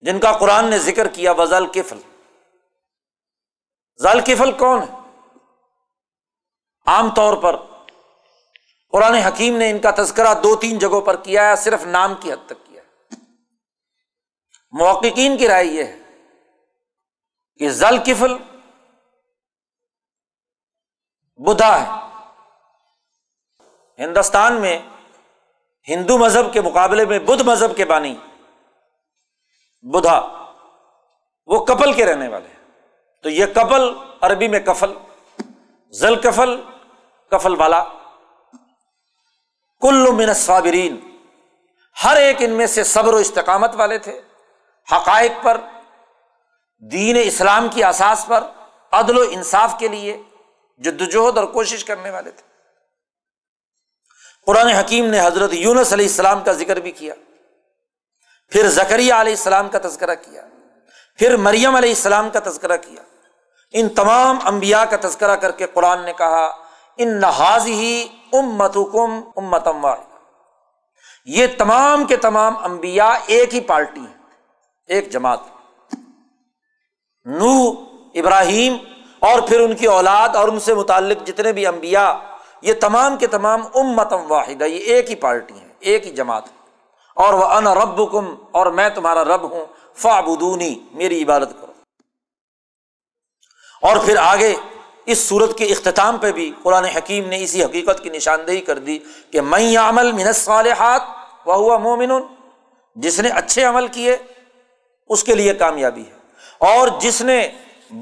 جن کا قرآن نے ذکر کیا وزل کفل۔ ذل کفل کون ہے؟ عام طور پر قرآن حکیم نے ان کا تذکرہ دو تین جگہوں پر کیا ہے، صرف نام کی حد تک کیا ہے۔ محققین کی رائے یہ ہے کہ ذل کفل بدھا ہے۔ ہندوستان میں ہندو مذہب کے مقابلے میں بدھ مذہب کے بانی بدھا وہ کپل کے رہنے والے ہیں۔ تو یہ کپل عربی میں کفل زل کفل کفل والا، کل من صابرین ہر ایک ان میں سے صبر و استقامت والے تھے، حقائق پر، دین اسلام کی اساس پر، عدل و انصاف کے لیے جدوجہد اور کوشش کرنے والے تھے۔ قرآن حکیم نے حضرت یونس علیہ السلام کا ذکر بھی کیا، پھر زکریہ علیہ السلام کا تذکرہ کیا، پھر مریم علیہ السلام کا تذکرہ کیا۔ ان تمام انبیاء کا تذکرہ کر کے قرآن نے کہا، ان نحاظ ہی امت حکم امتم یہ تمام کے تمام انبیاء ایک ہی پارٹی ہیں، ایک جماعت۔ نو ابراہیم اور پھر ان کی اولاد اور ان سے متعلق جتنے بھی انبیاء یہ تمام کے تمام امتم واحدہ، یہ ایک ہی پارٹی ہیں، ایک ہی جماعت ہے اور وہ ان رب کم اور میں تمہارا رب ہوں فابدونی میری عبادت کرو۔ اور پھر آگے اس صورت کے اختتام پہ بھی قرآن حکیم نے اسی حقیقت کی نشاندہی کر دی کہ میں عمل منس صالحات وہ ہوا مومن، جس نے اچھے عمل کیے، اس کے لیے کامیابی ہے۔ اور جس نے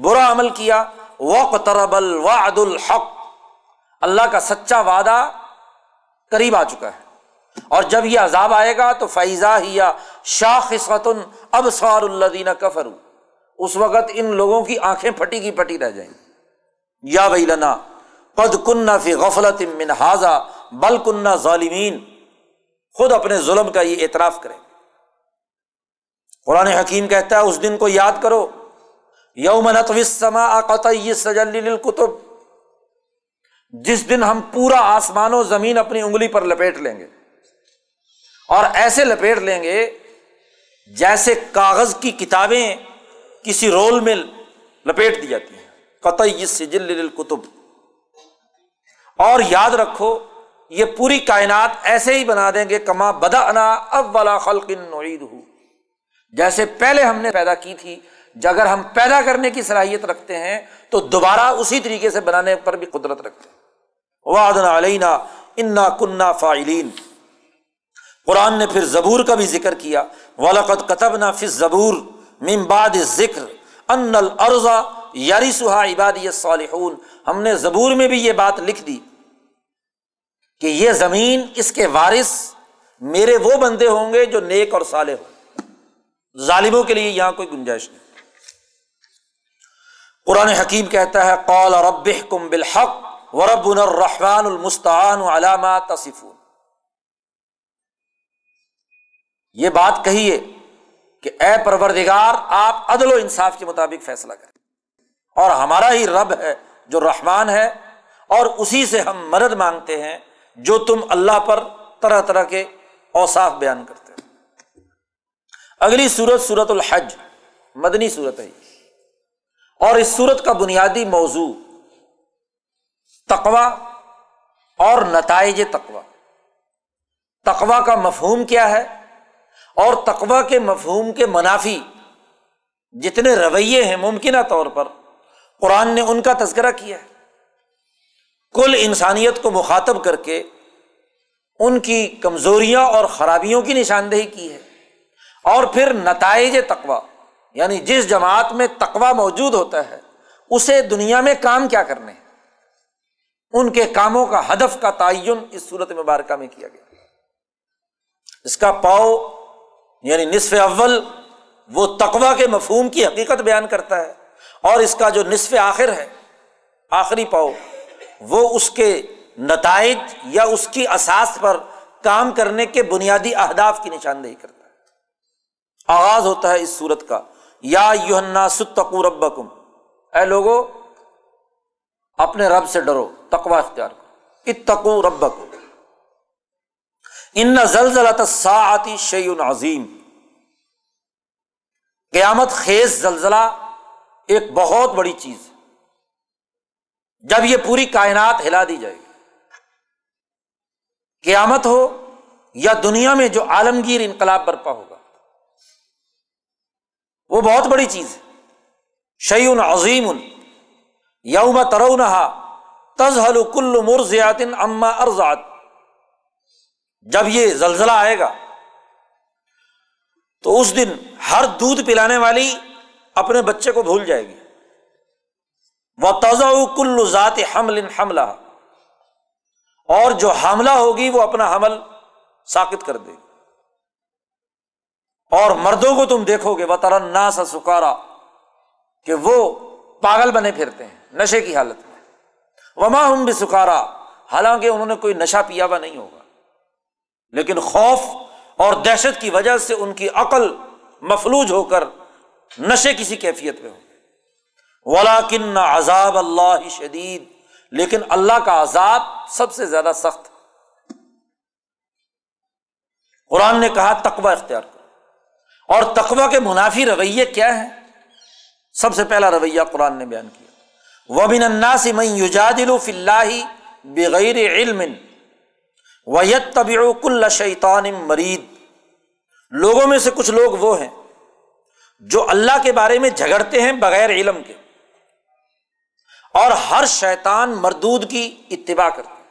برا عمل کیا وقترب الوعد الحق اللہ کا سچا وعدہ قریب آ چکا ہے۔ اور جب یہ عذاب آئے گا تو فیضا ہی یا اب سوار اللہ دینا کفر اس وقت ان لوگوں کی آنکھیں پھٹی کی پٹی رہ جائیں۔ یا بھائی لنا قد کنہ فی غفلت من حاضا بل کنہ ظالمین خود اپنے ظلم کا یہ اعتراف کرے قرآن حکیم کہتا ہے، اس دن کو یاد کرو۔ یوم نتوسما قطعی سجل کتب جس دن ہم پورا آسمان و زمین اپنی انگلی پر لپیٹ لیں گے اور ایسے لپیٹ لیں گے جیسے کاغذ کی کتابیں کسی رول میں لپیٹ دی جاتی ہیں۔ قطعی سجل کتب اور یاد رکھو، یہ پوری کائنات ایسے ہی بنا دیں گے کما بدا انا اب والا خلق نعید ہو جیسے پہلے ہم نے پیدا کی تھی اگر ہم پیدا کرنے کی صلاحیت رکھتے ہیں، تو دوبارہ اسی طریقے سے بنانے پر بھی قدرت رکھتے ہیں۔ وادنا علینا، انا کنہ فائلین قرآن نے پھر زبور کا بھی ذکر کیا ولقت کتب نہ فض زبور ممباد ذکر ان الرضا یاری سہا عبادی صالحون ہم نے زبور میں بھی یہ بات لکھ دی کہ یہ زمین اس کے وارث میرے وہ بندے ہوں گے جو نیک اور صالح ہوں۔ ظالموں کے لیے یہاں کوئی گنجائش نہیں۔ قرآن حکیم کہتا ہے قول رب کم بالحق۔ ورب الرحمن المستعان علامات تصفون۔ یہ بات کہیے کہ اے پروردگار، آپ عدل و انصاف کے مطابق فیصلہ کریں۔ اور ہمارا ہی رب ہے جو رحمان ہے، اور اسی سے ہم مدد مانگتے ہیں جو تم اللہ پر طرح طرح کے اوساف بیان کرتے ہیں اگلی صورت صورت الحج، مدنی صورت ہے اور اس صورت کا بنیادی موضوع تقوا اور نتائج تقوا تقوا کا مفہوم کیا ہے اور تقوا کے مفہوم کے منافی جتنے رویے ہیں ممکنہ طور پر، قرآن نے ان کا تذکرہ کیا ہے۔ کل انسانیت کو مخاطب کر کے ان کی کمزوریاں اور خرابیوں کی نشاندہی کی ہے۔ اور پھر نتائج تقوا یعنی جس جماعت میں تقوا موجود ہوتا ہے، اسے دنیا میں کام کیا کرنے ان کے کاموں کا ہدف کا تعین اس صورت مبارکہ میں کیا گیا۔ اس کا پاؤ یعنی نصف اول، وہ تقوا کے مفہوم کی حقیقت بیان کرتا ہے۔ اور اس کا جو نصف آخر ہے، آخری پاؤ، وہ اس کے نتائج یا اس کی اساس پر کام کرنے کے بنیادی اہداف کی نشاندہی کرتا ہے۔ آغاز ہوتا ہے اس صورت کا۔ یا یوہنا ستقو ربکم۔ اے لوگو، اپنے رب سے ڈرو۔ تقوا اختیار کرو۔ اتقو رب ان زلزلہ ساعتی شعی عظیم۔ قیامت خیز زلزلہ ایک بہت بڑی چیز ہے۔ جب یہ پوری کائنات ہلا دی جائے گی۔ قیامت ہو یا دنیا میں جو عالمگیر انقلاب برپا ہوگا۔ وہ بہت بڑی چیز ہے۔ شعیون عظیم۔ یوم ترونہا تزہل کل مرزیات اما ارزات جب یہ زلزلہ آئے گا، تو اس دن ہر دودھ پلانے والی اپنے بچے کو بھول جائے گی۔ وہ توزہ کل ذات حمل حملہ اور جو حاملہ ہوگی، وہ اپنا حمل ساکت کر دے گی۔ اور مردوں کو تم دیکھو گے وہ ترنا سا سکارا کہ وہ پاگل بنے پھرتے ہیں، نشے کی حالت میں۔ وما ہم بھی سکارا حالانکہ انہوں نے کوئی نشہ پیا ہوا نہیں ہوگا۔ لیکن خوف اور دہشت کی وجہ سے ان کی عقل مفلوج ہو کر نشے کسی کیفیت میں ہو ولا کن عذاب اللہ شدید لیکن اللہ کا عذاب سب سے زیادہ سخت۔ قرآن نے کہا تقوا اختیار کرو۔ اور تقوا کے منافی رویے کیا ہیں؟ سب سے پہلا رویہ قرآن نے بیان کیا۔ وہ بن الناس من یجادل فی اللہ بغیر علم ویت طبی کل شیطان مرید لوگوں میں سے کچھ لوگ وہ ہیں جو اللہ کے بارے میں جھگڑتے ہیں بغیر علم کے اور ہر شیطان مردود کی اتباع کرتے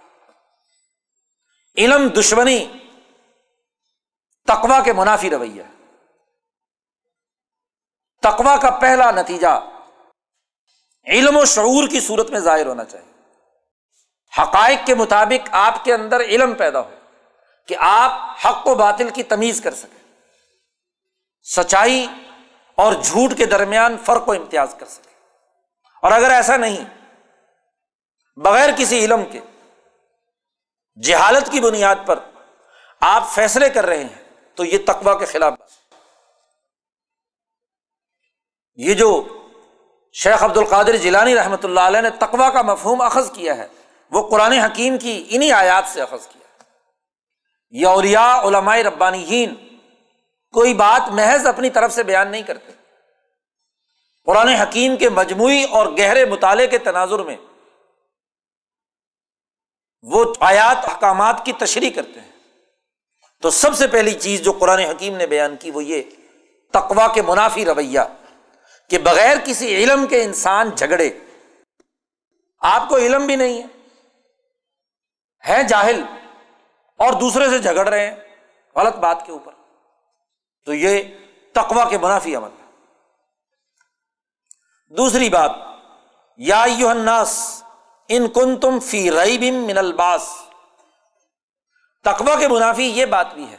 علم دشمنی تقوا کے منافی رویہ۔ تقوا کا پہلا نتیجہ علم و شعور کی صورت میں ظاہر ہونا چاہیے۔ حقائق کے مطابق آپ کے اندر علم پیدا ہو کہ آپ حق و باطل کی تمیز کر سکیں۔ سچائی اور جھوٹ کے درمیان فرق و امتیاز کر سکیں۔ اور اگر ایسا نہیں، بغیر کسی علم کے، جہالت کی بنیاد پر آپ فیصلے کر رہے ہیں، تو یہ تقوا کے خلاف بات۔ یہ جو شیخ عبد القادر جیلانی رحمۃ اللہ علیہ نے تقوا کا مفہوم اخذ کیا ہے۔ وہ قرآن حکیم کی انہیں آیات سے اخذ کیا۔ یہ اولیاء علماء ربانی کوئی بات محض اپنی طرف سے بیان نہیں کرتے۔ قرآن حکیم کے مجموعی اور گہرے مطالعے کے تناظر میں وہ آیات، احکامات کی تشریح کرتے ہیں۔ تو سب سے پہلی چیز جو قرآن حکیم نے بیان کی وہ یہ تقوا کے منافی رویہ۔ کہ بغیر کسی علم کے انسان جھگڑے۔ آپ کو علم بھی نہیں ہے۔ جاہل اور دوسرے سے جھگڑ رہے ہیں غلط بات کے اوپر۔ تو یہ تقوا کے منافی عمل ہے۔ دوسری بات، یا الناس، ان کن تم فی رئی من الباس۔ تقوا کے منافی یہ بات بھی ہے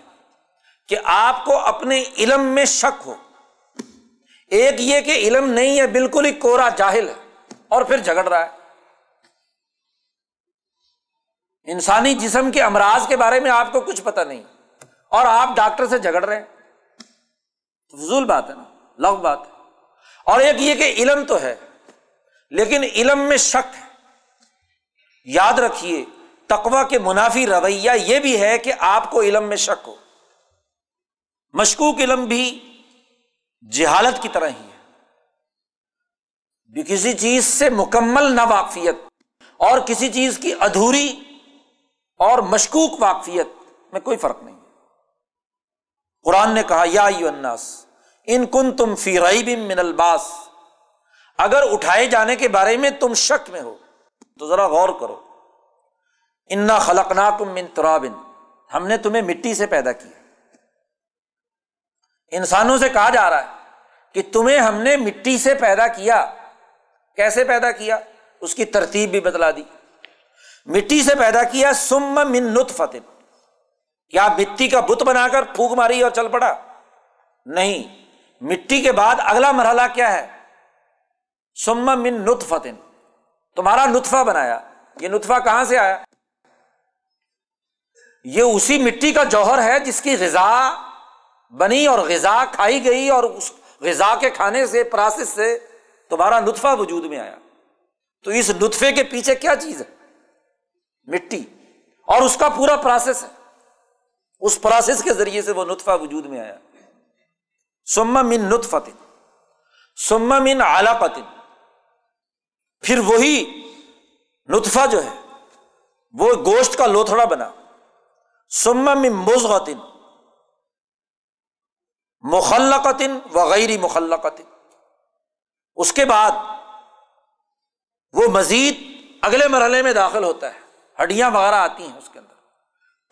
کہ آپ کو اپنے علم میں شک ہو۔ ایک یہ کہ علم نہیں ہے، بالکل ہی کوڑا جاہل ہے اور پھر جھگڑ رہا ہے۔ انسانی جسم کے امراض کے بارے میں آپ کو کچھ پتا نہیں۔ اور آپ ڈاکٹر سے جھگڑ رہے ہیں۔ فضول بات ہے نا لو بات ہے۔ اور ایک یہ کہ علم تو ہے، لیکن علم میں شک ہے۔ یاد رکھیے تقوا کے منافی رویہ یہ بھی ہے کہ آپ کو علم میں شک ہو۔ مشکوک علم بھی جہالت کی طرح ہی ہے۔ کسی چیز سے مکمل نہ واقفیت اور کسی چیز کی ادھوری اور مشکوک واقفیت میں کوئی فرق نہیں قرآن نے کہا، یا اناس ان کن تم فی من الباس۔ اگر اٹھائے جانے کے بارے میں تم شک میں ہو، تو ذرا غور کرو۔ انا خلق نا تم من ترابن ہم نے تمہیں مٹی سے پیدا کیا۔ انسانوں سے کہا جا رہا ہے کہ تمہیں ہم نے مٹی سے پیدا کیا۔ کیسے پیدا کیا؟ اس کی ترتیب بھی بدلا دی۔ مٹی سے پیدا کیا سم من نت فتح کیا مٹی کا بت بنا کر پھونک ماری اور چل پڑا؟ نہیں۔ مٹی کے بعد اگلا مرحلہ کیا ہے؟ سم من نت فتح تمہارا نطفہ بنایا۔ یہ نطفہ کہاں سے آیا؟ یہ اسی مٹی کا جوہر ہے جس کی غذا بنی اور غذا کھائی گئی اور اس غذا کے کھانے سے، پراسس سے تمہارا نطفہ وجود میں آیا۔ تو اس نطفے کے پیچھے کیا چیز ہے؟ مٹی۔ اور اس کا پورا پروسیس ہے۔ اس پروسیس کے ذریعے سے وہ نطفہ وجود میں آیا۔ سما من نطفتن سما من علاقتن پھر وہی نطفہ جو ہے، وہ گوشت کا لوتھڑا بنا۔ سما میں مزغتن مخلقتن وغیری مخلقتن۔ اس کے بعد وہ مزید اگلے مرحلے میں داخل ہوتا ہے۔ ہڈیاں وغیرہ آتی ہیں اس کے اندر۔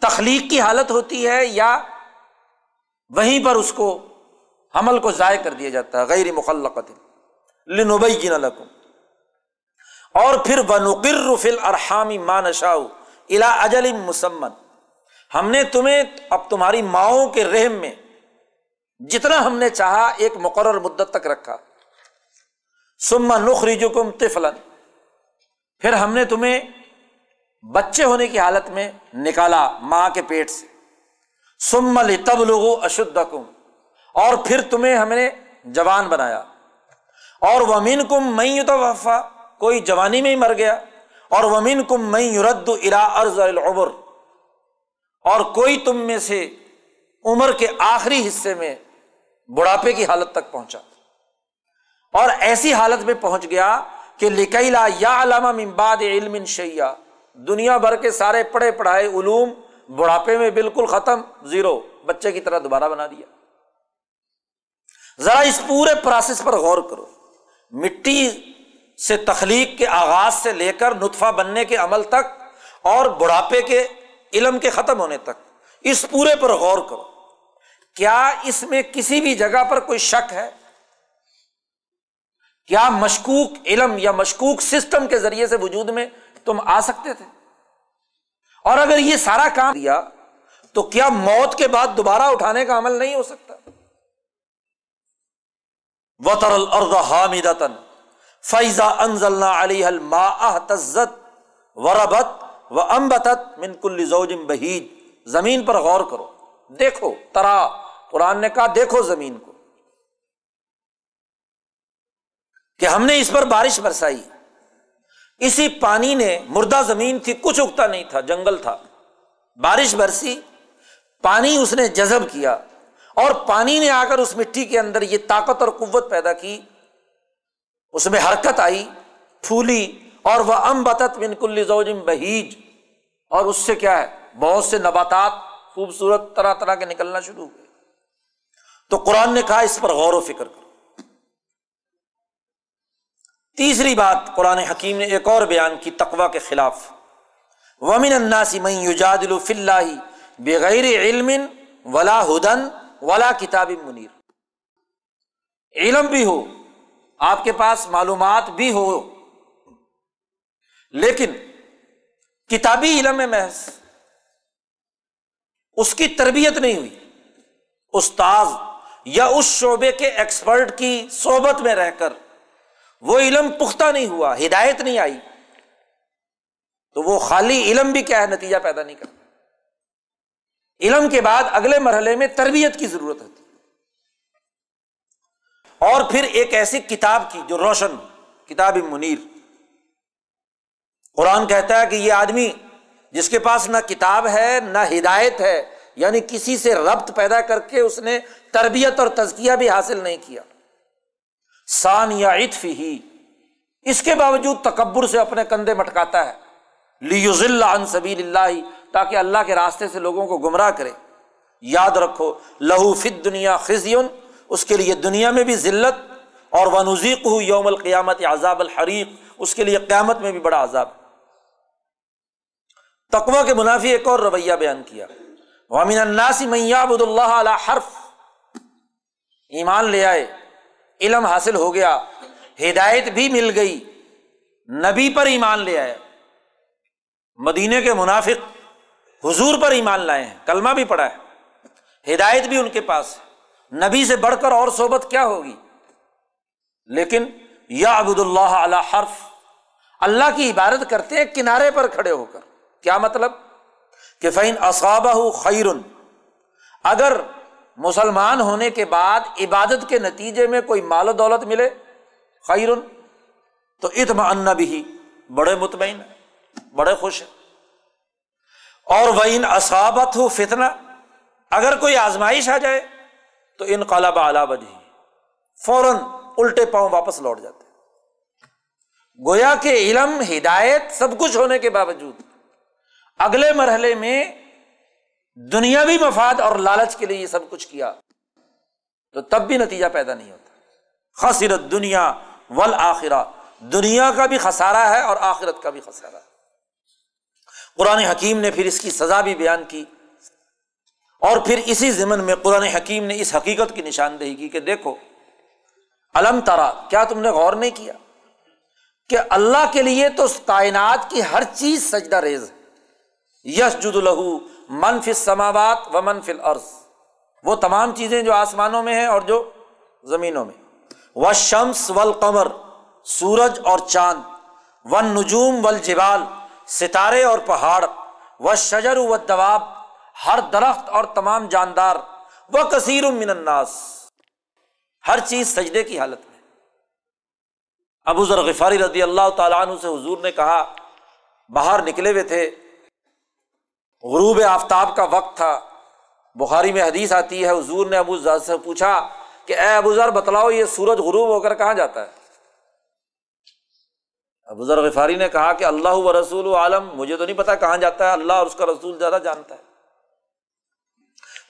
تخلیق کی حالت ہوتی ہے یا وہیں پر اس کو حمل کو ضائع کر دیا جاتا ہے، غیر مخلقت لنبئی جن لکم۔ اور پھر بنقر فل ارحامی مان نشاؤ الا اجل مسمن۔ ہم نے تمہیں، اب تمہاری ماؤں کے رحم میں جتنا ہم نے چاہا ایک مقرر مدت تک رکھا۔ سما نخری جکم تفلن پھر ہم نے تمہیں بچے ہونے کی حالت میں نکالا ماں کے پیٹ سے۔ سم تب لوگو اشد اور پھر تمہیں ہم نے جوان بنایا۔ اور ومین کم میں تو وفا کوئی جوانی میں ہی مر گیا۔ اور ومین کم میں یورد الا ارض العبر۔ اور کوئی تم میں سے عمر کے آخری حصے میں بڑھاپے کی حالت تک پہنچا۔ اور ایسی حالت میں پہنچ گیا کہ لکیلا یا علامہ ممباد علم شیا دنیا بھر کے سارے پڑھے پڑھائے علوم بڑھاپے میں بالکل ختم، زیرو۔ بچے کی طرح دوبارہ بنا دیا۔ ذرا اس پورے پروسیس پر غور کرو۔ مٹی سے تخلیق کے آغاز سے لے کر نطفہ بننے کے عمل تک اور بڑھاپے کے علم کے ختم ہونے تک، اس پورے پر غور کرو۔ کیا اس میں کسی بھی جگہ پر کوئی شک ہے؟ کیا مشکوک علم یا مشکوک سسٹم کے ذریعے سے وجود میں تم آ سکتے تھے؟ اور اگر یہ سارا کام دیا تو کیا موت کے بعد دوبارہ اٹھانے کا عمل نہیں ہو سکتا؟ وطر الرد حامد فیضا انزل علی تزت وربت و امبت من کل زوجم بہید زمین پر غور کرو۔ دیکھو، ترا قرآن نے کہا، دیکھو زمین کو۔ کہ ہم نے اس پر بارش برسائی۔ اسی پانی نے مردہ زمین تھی، کچھ اگتا نہیں تھا، جنگل تھا۔ بارش برسی، پانی اس نے جذب کیا۔ اور پانی نے آ کر اس مٹی کے اندر یہ طاقت اور قوت پیدا کی۔ اس میں حرکت آئی، پھولی، اور وہ ام بتت بن کل زوجم بہیج۔ اور اس سے کیا ہے؟ بہت سے نباتات خوبصورت طرح طرح کے نکلنا شروع ہوئے تو قرآن نے کہا اس پر غور و فکر کرو۔ تیسری بات قرآن حکیم نے ایک اور بیان کی تقوا کے خلاف۔ ومن الناسی میں یوجاد اللہ بغیر علم ولا ہدن ولا کتاب منیر علم بھی ہو، آپ کے پاس معلومات بھی ہو، لیکن کتابی علم میں محض۔ اس کی تربیت نہیں ہوئی۔ استاذ یا اس شعبے کے ایکسپرٹ کی صحبت میں رہ کر وہ علم پختہ نہیں ہوا، ہدایت نہیں آئی۔ تو وہ خالی علم بھی کیا ہے، نتیجہ پیدا نہیں کرتا۔ علم کے بعد اگلے مرحلے میں تربیت کی ضرورت ہوتی۔ اور پھر ایک ایسی کتاب کی جو روشن، کتاب منیر۔ قرآن کہتا ہے کہ یہ آدمی جس کے پاس نہ کتاب ہے، نہ ہدایت ہے یعنی کسی سے ربط پیدا کر کے اس نے تربیت اور تزکیہ بھی حاصل نہیں کیا۔ سان یا عطف ہی اس کے باوجود تکبر سے اپنے کندھے مٹکاتا ہے۔ لیز اللہ سبیل اللہ، تاکہ اللہ کے راستے سے لوگوں کو گمراہ کرے۔ یاد رکھو، لہو فت دنیا خزیون اس کے لیے دنیا میں بھی ذلت اور ونزیق ہو یوم القیامت عذاب الحریق، اس کے لیے قیامت میں بھی بڑا عذاب۔ تقوا کے منافی ایک اور رویہ بیان کیا۔ وامین الناسی میاب اللہ علیہ حرف۔ ایمان لے آئے، علم حاصل ہو گیا، ہدایت بھی مل گئی، نبی پر ایمان لے آئے۔ مدینے کے منافق حضور پر ایمان لائے ہیں، کلمہ بھی پڑا ہے۔ ہدایت بھی ان کے پاس نبی سے بڑھ کر اور صحبت کیا ہوگی؟ لیکن یا ابود اللہ علیہ حرف، اللہ کی عبادت کرتے ہیں، کنارے پر کھڑے ہو کر۔ کیا مطلب؟ کہ فین اصابہ خیرن اگر مسلمان ہونے کے بعد عبادت کے نتیجے میں کوئی مال و دولت ملے خیرن تو اتم ان بھی بڑے مطمئن، بڑے خوش۔ ہیں اور وہ ان اصابت ہو فتنا اگر کوئی آزمائش آ جائے، تو ان قالب اعلیٰ بجی فوراً الٹے پاؤں واپس لوٹ جاتے۔ گویا کے علم، ہدایت، سب کچھ ہونے کے باوجود اگلے مرحلے میں دنیاوی مفاد اور لالچ کے لیے یہ سب کچھ کیا، تو تب بھی نتیجہ پیدا نہیں ہوتا۔ خصرت دنیا ول آخرہ دنیا کا بھی خسارا ہے اور آخرت کا بھی خسارا ہے۔ قرآن حکیم نے پھر اس کی سزا بھی بیان کی۔ اور پھر اسی ضمن میں قرآن حکیم نے اس حقیقت کی نشاندہی کی کہ دیکھو الم ترا، کیا تم نے غور نہیں کیا؟ کہ اللہ کے لیے تو کائنات کی ہر چیز سجدہ ریز ہے۔ یش جد الہو منفی سماوات و منفل عرض وہ تمام چیزیں جو آسمانوں میں ہیں اور جو زمینوں میں۔ و شمس ول قمر سورج اور چاند۔ ون نجوم ول جبال ستارے اور پہاڑ۔ و شجر و دواب ہر درخت اور تمام جاندار۔ وہ کثیر من الناس۔ ہر چیز سجدے کی حالت میں۔ ابو ذر غفاری رضی اللہ تعالیٰ عنہ سے حضور نے کہا، باہر نکلے ہوئے تھے۔ غروب آفتاب کا وقت تھا۔ بخاری میں حدیث آتی ہے، حضور نے ابو ذر سے پوچھا کہ اے ابو ذر، بتلاؤ یہ سورج غروب ہو کر کہاں جاتا ہے؟ ابو ذر غفاری نے کہا کہ اللہ و رسول عالم، مجھے تو نہیں پتا کہاں جاتا ہے، اللہ اور اس کا رسول زیادہ جانتا ہے۔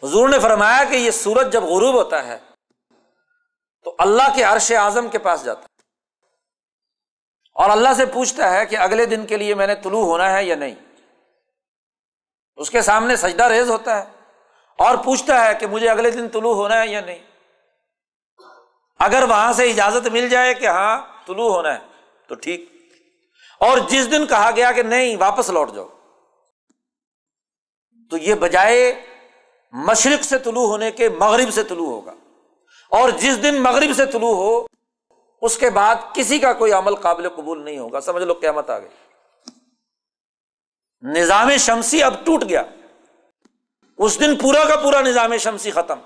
حضور نے فرمایا کہ یہ سورج جب غروب ہوتا ہے تو اللہ کے عرش اعظم کے پاس جاتا ہے۔ اور اللہ سے پوچھتا ہے کہ اگلے دن کے لیے میں نے طلوع ہونا ہے یا نہیں؟ اس کے سامنے سجدہ ریز ہوتا ہے اور پوچھتا ہے کہ مجھے اگلے دن طلوع ہونا ہے یا نہیں۔ اگر وہاں سے اجازت مل جائے کہ ہاں طلوع ہونا ہے، تو ٹھیک۔ اور جس دن کہا گیا کہ نہیں، واپس لوٹ جاؤ۔ تو یہ بجائے مشرق سے طلوع ہونے کے مغرب سے طلوع ہوگا۔ اور جس دن مغرب سے طلوع ہو، اس کے بعد کسی کا کوئی عمل قابل قبول نہیں ہوگا۔ سمجھ لو قیامت آ گئی۔ نظام شمسی اب ٹوٹ گیا۔ اس دن پورا کا پورا نظام شمسی ختم۔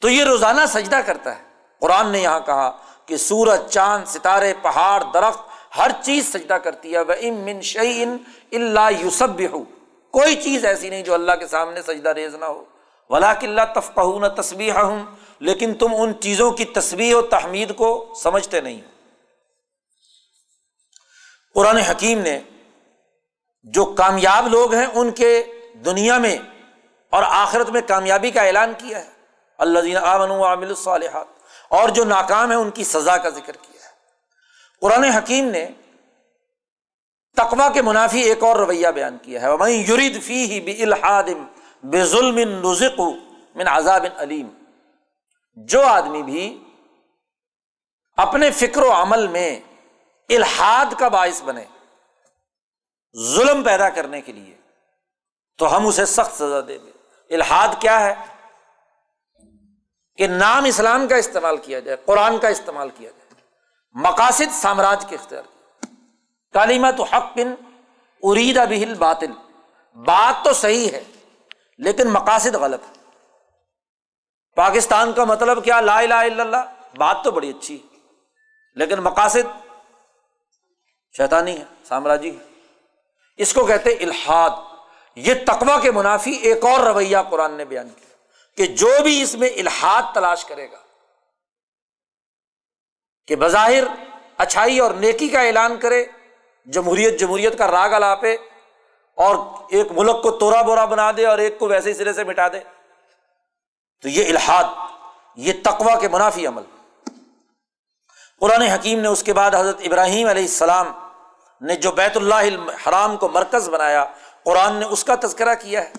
تو یہ روزانہ سجدہ کرتا ہے۔ قرآن نے یہاں کہا کہ سورج، چاند، ستارے، پہاڑ، درخت، ہر چیز سجدہ کرتی ہے۔ وہ ام من شعین اللہ یوسف بھی ہو کوئی چیز ایسی نہیں جو اللہ کے سامنے سجدہ ریز نہ ہو۔ ولا کلّہ تفقہ نہ تصبیح ہوں لیکن تم ان چیزوں کی تصویر و تحمید کو سمجھتے نہیں۔ قرآن حکیم نے جو کامیاب لوگ ہیں، ان کے دنیا میں اور آخرت میں کامیابی کا اعلان کیا ہے۔ اللہ دین عامن عامل الصالحات۔ اور جو ناکام ہے ان کی سزا کا ذکر کیا ہے۔ قرآن حکیم نے تقوا کے منافی ایک اور رویہ بیان کیا ہے۔ میں یرید فی ہی بے الحاد بے ظلم نزق من عذاب علیم جو آدمی بھی اپنے فکر و عمل میں الحاد کا باعث بنے ظلم پیدا کرنے کے لیے، تو ہم اسے سخت سزا دیں گے۔ الحاد کیا ہے؟ کہ نام اسلام کا استعمال کیا جائے، قرآن کا استعمال کیا جائے، مقاصد سامراج کے اختیار کیا کالیما تو حق بن اریدا بہل باطل بات تو صحیح ہے، لیکن مقاصد غلط ہے۔ پاکستان کا مطلب کیا؟ لا الہ الا اللہ، بات تو بڑی اچھی ہے، لیکن مقاصد شیطانی ہے، سامراجی ہے۔ اس کو کہتے الحاد۔ یہ تقوا کے منافی، ایک اور رویہ قرآن نے بیان کیا کہ جو بھی اس میں الحاد تلاش کرے گا، کہ بظاہر اچھائی اور نیکی کا اعلان کرے، جمہوریت جمہوریت کا راگ الاپے اور ایک ملک کو توڑا بورا بنا دے اور ایک کو ویسے سرے سے مٹا دے۔ تو یہ الحاد، یہ تقوا کے منافی عمل۔ قرآن حکیم نے اس کے بعد حضرت ابراہیم علیہ السلام نے جو بیت اللہ حرام کو مرکز بنایا، قرآن نے اس کا تذکرہ کیا ہے۔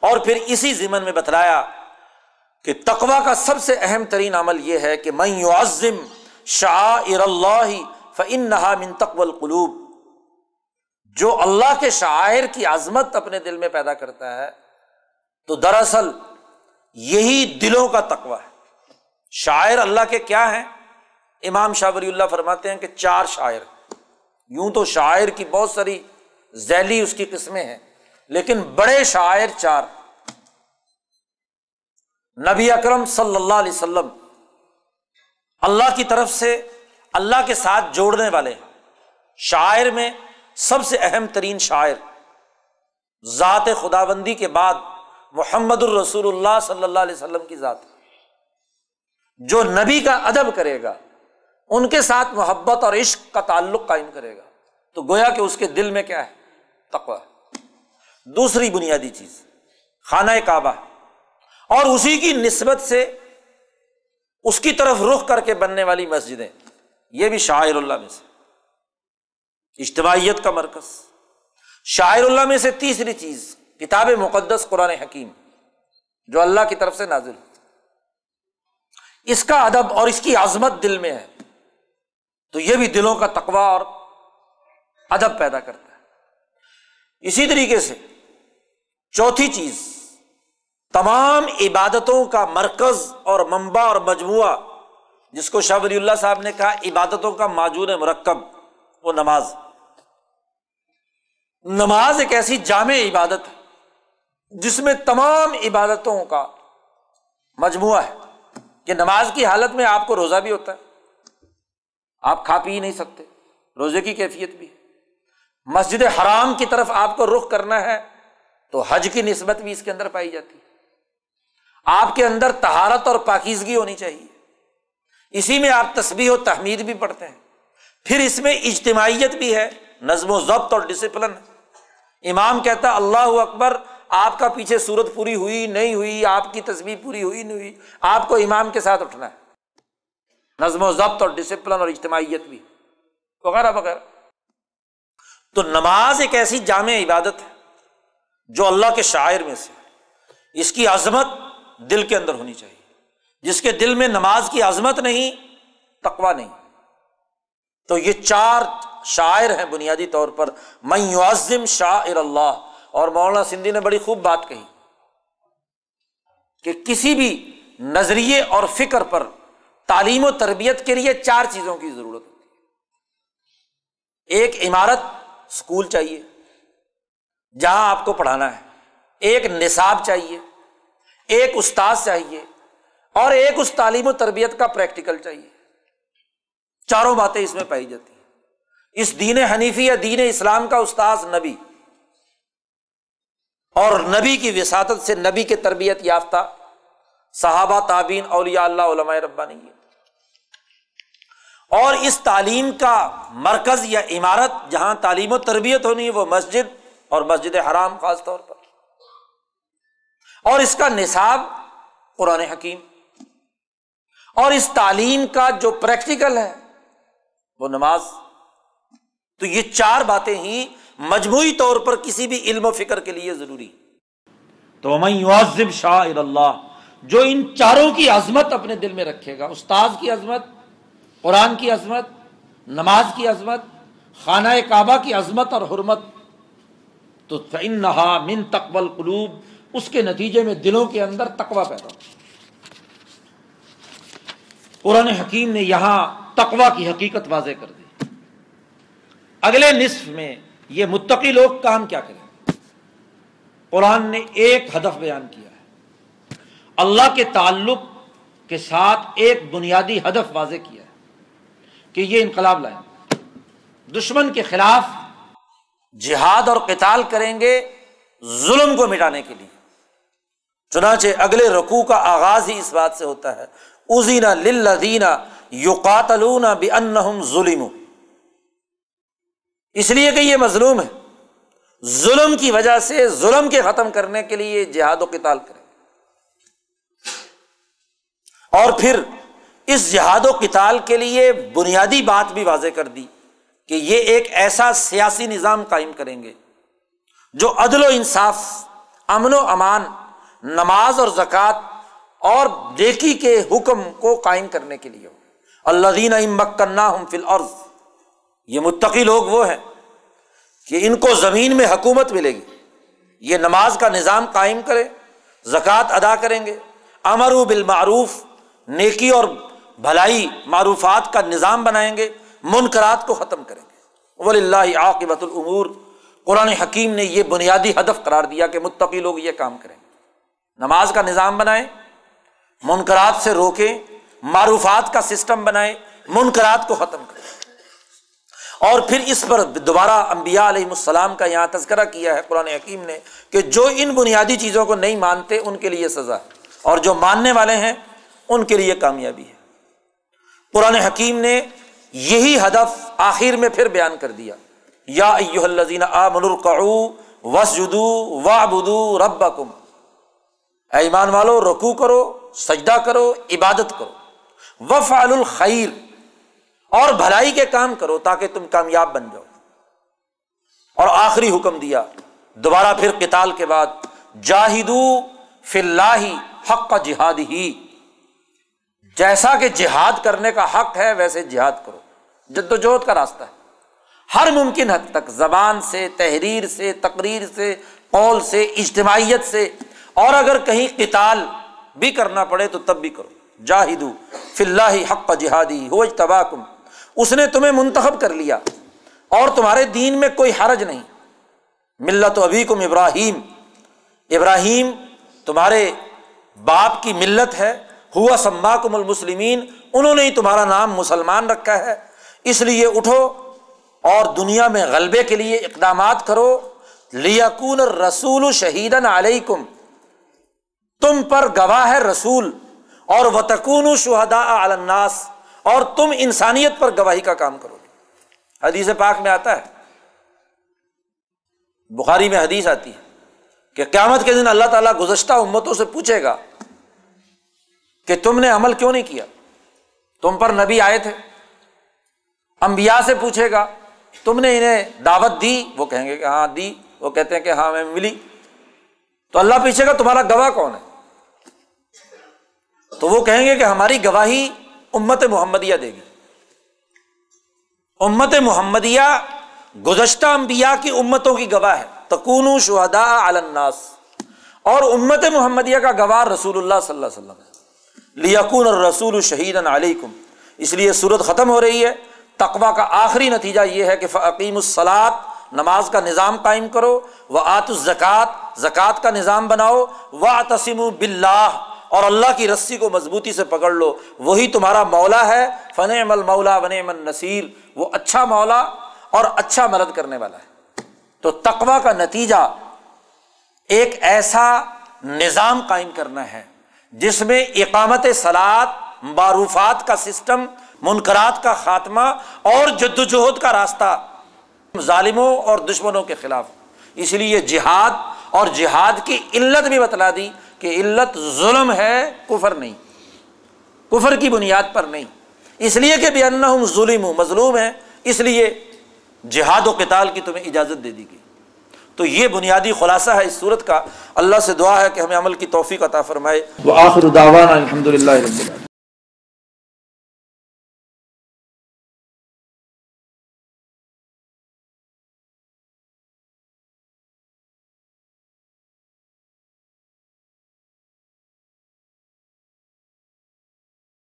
اور پھر اسی ضمن میں بتلایا کہ تقوا کا سب سے اہم ترین عمل یہ ہے کہ میں عظم شاہ اللہ فن نہا من تقبل قلوب جو اللہ کے شاعر کی عظمت اپنے دل میں پیدا کرتا ہے، تو دراصل یہی دلوں کا تقوا ہے۔ شاعر اللہ کے کیا ہیں؟ امام شاہ ولی اللہ فرماتے ہیں کہ چار شاعر یوں تو شاعر کی بہت ساری ذیلی اس کی قسمیں ہیں، لیکن بڑے شاعر چار۔ نبی اکرم صلی اللہ علیہ وسلم اللہ کی طرف سے اللہ کے ساتھ جوڑنے والے ہیں۔ شاعر میں سب سے اہم ترین شاعر ذات خدا بندی کے بعد محمد الرسول اللہ صلی اللہ علیہ وسلم کی ذات، جو نبی کا ادب کرے گا۔ ان کے ساتھ محبت اور عشق کا تعلق قائم کرے گا۔ تو گویا کہ اس کے دل میں کیا ہے؟ تقوا دوسری بنیادی چیز، خانہ کعبہ۔ اور اسی کی نسبت سے اس کی طرف رخ کر کے بننے والی مسجدیں۔ یہ بھی شاعر اللہ میں سے۔ اجتماعیت کا مرکز۔ شاعر اللہ میں سے تیسری چیز، کتاب مقدس قرآن حکیم، جو اللہ کی طرف سے نازل۔ اس کا ادب اور اس کی عظمت دل میں ہے۔ تو یہ بھی دلوں کا تقوا اور ادب پیدا کرتا ہے۔ اسی طریقے سے چوتھی چیز، تمام عبادتوں کا مرکز اور منبع اور مجموعہ، جس کو شاہ ولی اللہ صاحب نے کہا، عبادتوں کا معجون مرکب، وہ نماز۔ نماز ایک ایسی جامع عبادت ہے، جس میں تمام عبادتوں کا مجموعہ ہے۔ کہ نماز کی حالت میں آپ کو روزہ بھی ہوتا ہے۔ آپ کھا پی نہیں سکتے۔ روزے کی کیفیت بھی۔ مسجد حرام کی طرف آپ کو رخ کرنا ہے تو حج کی نسبت بھی اس کے اندر پائی جاتی ہے۔ آپ کے اندر تہارت اور پاکیزگی ہونی چاہیے۔ اسی میں آپ تصویر و تحمید بھی پڑھتے ہیں۔ پھر اس میں اجتماعیت بھی ہے، نظم و ضبط اور ڈسپلن امام کہتا اللہ اکبر، آپ کا پیچھے صورت پوری ہوئی نہیں ہوئی، آپ کی تصویر پوری ہوئی نہیں ہوئی، آپ کو امام کے ساتھ اٹھنا ہے۔ نظم و ضبط اور ڈسپلن اور اجتماعیت بھی۔ وغیرہ وغیرہ تو نماز ایک ایسی جامع عبادت ہے جو اللہ کے شاعر میں سے اس کی عظمت دل کے اندر ہونی چاہیے۔ جس کے دل میں نماز کی عظمت نہیں تقوا نہیں۔ تو یہ چار شاعر ہیں بنیادی طور پر۔ میں یوزم شاعر اللہ۔ اور مولانا سندھی نے بڑی خوب بات کہی کہ کسی بھی نظریے اور فکر پر تعلیم و تربیت کے لیے چار چیزوں کی ضرورت ہوتی ہے۔ ایک عمارت اسکول چاہیے، جہاں آپ کو پڑھانا ہے۔ ایک نصاب چاہیے، ایک استاد چاہیے، اور ایک اس تعلیم و تربیت کا پریکٹیکل چاہیے۔ چاروں باتیں اس میں پائی جاتی ہیں۔ اس دین حنیفی یا دین اسلام کا استاذ نبی۔ اور نبی کی وساطت سے نبی کے تربیت یافتہ صحابہ تعبین اولیاء اللہ، علماء ربانی ہے اور اس تعلیم کا مرکز یا عمارت جہاں تعلیم و تربیت ہونی ہے، وہ مسجد اور مسجد حرام خاص طور پر۔ اور اس کا نصاب قرآن حکیم۔ اور اس تعلیم کا جو پریکٹیکل ہے، وہ نماز۔ تو یہ چار باتیں ہی مجموعی طور پر کسی بھی علم و فکر کے لیے ضروری تو میں شاہ اللہ جو ان چاروں کی عظمت اپنے دل میں رکھے گا، استاذ کی عظمت قرآن کی عظمت، نماز کی عظمت، خانہ کعبہ کی عظمت اور حرمت۔ تو نہا من تقبل قلوب اس کے نتیجے میں دلوں کے اندر تقوا پیدا قرآن حکیم نے یہاں تقوا کی حقیقت واضح کر دی۔ اگلے نصف میں یہ متقی لوگ کام کیا کریں قرآن نے ایک ہدف بیان کیا ہے۔ اللہ کے تعلق کے ساتھ ایک بنیادی ہدف واضح کیا ہے۔ کہ یہ انقلاب لائیں۔ دشمن کے خلاف جہاد اور قتال کریں گے ظلم کو مٹانے کے لیے۔ چنانچہ اگلے رقو کا آغاز ہی اس بات سے ہوتا ہے۔ ازینا للذینا یقاتلون بانہم ظلم اس لیے کہ یہ مظلوم ہے۔ ظلم کی وجہ سے ظلم کے ختم کرنے کے لیے جہاد و قتال کریں۔ اور پھر اس جہاد و کتال کے لیے بنیادی بات بھی واضح کر دی کہ یہ ایک ایسا سیاسی نظام قائم کریں گے جو عدل و انصاف، امن و امان، نماز اور زکوٰۃ اور دیکھی کے حکم کو قائم کرنے کے لیے اللہ دین مکنا ہم فل عرض یہ متقی لوگ وہ ہیں کہ ان کو زمین میں حکومت ملے گی۔ یہ نماز کا نظام قائم کرے زکوٰۃ ادا کریں گے۔ امر و بالمعروف، نیکی اور بھلائی معروفات کا نظام بنائیں گے، منکرات کو ختم کریں گے۔ ولی اللہ عاقبۃ العمور قرآن حکیم نے یہ بنیادی ہدف قرار دیا کہ متقی لوگ یہ کام کریں۔ نماز کا نظام بنائیں، منکرات سے روکیں، معروفات کا سسٹم بنائیں، منکرات کو ختم کریں۔ اور پھر اس پر دوبارہ امبیا علیہ السلام کا یہاں تذکرہ کیا ہے۔ قرآن حکیم نے کہ جو ان بنیادی چیزوں کو نہیں مانتے، ان کے لیے سزا ہے۔ اور جو ماننے والے ہیں، ان کے لیے کامیابی ہے۔ قرآن حکیم نے یہی ہدف آخر میں پھر بیان کر دیا۔ یا الزین آ منرقعو وس جدو وا بدو رب کم ایمان والو رکو کرو، سجدہ کرو، عبادت کرو۔ وف الخیر۔ اور بھلائی کے کام کرو تاکہ تم کامیاب بن جاؤ۔ اور آخری حکم دیا۔ دوبارہ پھر کتال کے بعد جاہدو فلاہی حق جہاد ہی جیسا کہ جہاد کرنے کا حق ہے، ویسے جہاد کرو۔ جد و جہد کا راستہ ہے۔ ہر ممکن حد تک زبان سے، تحریر سے، تقریر سے، قول سے، اجتماعیت سے، اور اگر کہیں کتال بھی کرنا پڑے تو تب بھی کرو۔ جاہدو فلاہی حق جہادی ہو اجتبا کم اس نے تمہیں منتخب کر لیا، اور تمہارے دین میں کوئی حرج نہیں۔ ملت ابھی کم ابراہیم۔ ابراہیم تمہارے باپ کی ملت ہے۔ ہوا سما کم المسلمین، انہوں نے ہی تمہارا نام مسلمان رکھا ہے۔ اس لیے اٹھو اور دنیا میں غلبے کے لیے اقدامات کرو۔ لیکون رسول شہید علیکم۔ تم پر گواہ ہے رسول۔ اور وتکون شہدا الناس۔ اور تم انسانیت پر گواہی کا کام کرو۔ گے حدیث پاک میں آتا ہے۔ بخاری میں حدیث آتی ہے کہ قیامت کے دن اللہ تعالیٰ گزشتہ امتوں سے پوچھے گا کہ تم نے عمل کیوں نہیں کیا؟ تم پر نبی آئے تھے۔ امبیا سے پوچھے گا، تم نے انہیں دعوت دی؟ وہ کہیں گے کہ ہاں دی۔ وہ کہتے ہیں کہ ہاں میں ملی۔ تو اللہ پوچھے گا، تمہارا گواہ کون ہے؟ تو وہ کہیں گے کہ ہماری گواہی امت محمدیہ دے گی۔ امت محمدیہ گزشتہ امبیا کی امتوں کی گواہ ہے۔ تکون شہدا الناس۔ اور امت محمدیہ کا گواہ رسول اللہ صلی اللہ علیہ وسلم لیکن اور رسول شہید علیکم۔ اس لیے صورت ختم ہو رہی ہے۔ تقوا کا آخری نتیجہ یہ ہے کہ فعقیم الصلاط نماز کا نظام قائم کرو وہ آت الزکات زکوٰۃ کا نظام بناؤ و تسم بلّہ اور اللہ کی رسی کو مضبوطی سے پکڑ لو۔ وہی تمہارا مولا ہے۔ فن مل مولا ون من نصیر وہ اچھا مولا اور اچھا مدد کرنے والا ہے۔ تو تقوا کا نتیجہ ایک ایسا نظام قائم کرنا ہے۔ جس میں اقامت سلاد معروفات کا سسٹم منقرات کا خاتمہ اور جد وجہد کا راستہ ظالموں اور دشمنوں کے خلاف۔ اس لیے جہاد اور جہاد کی علت بھی بتلا دی کہ علت ظلم ہے، کفر نہیں۔ کفر کی بنیاد پر نہیں۔ اس لیے کہ بھی ان ظلم مظلوم ہے اس لیے جہاد و کتال کی تمہیں اجازت دے دی گئی۔ تو یہ بنیادی خلاصہ ہے اس صورت کا۔ اللہ سے دعا ہے کہ ہمیں عمل کی توفیق عطا فرمائے۔ وہ آخر الحمد للہ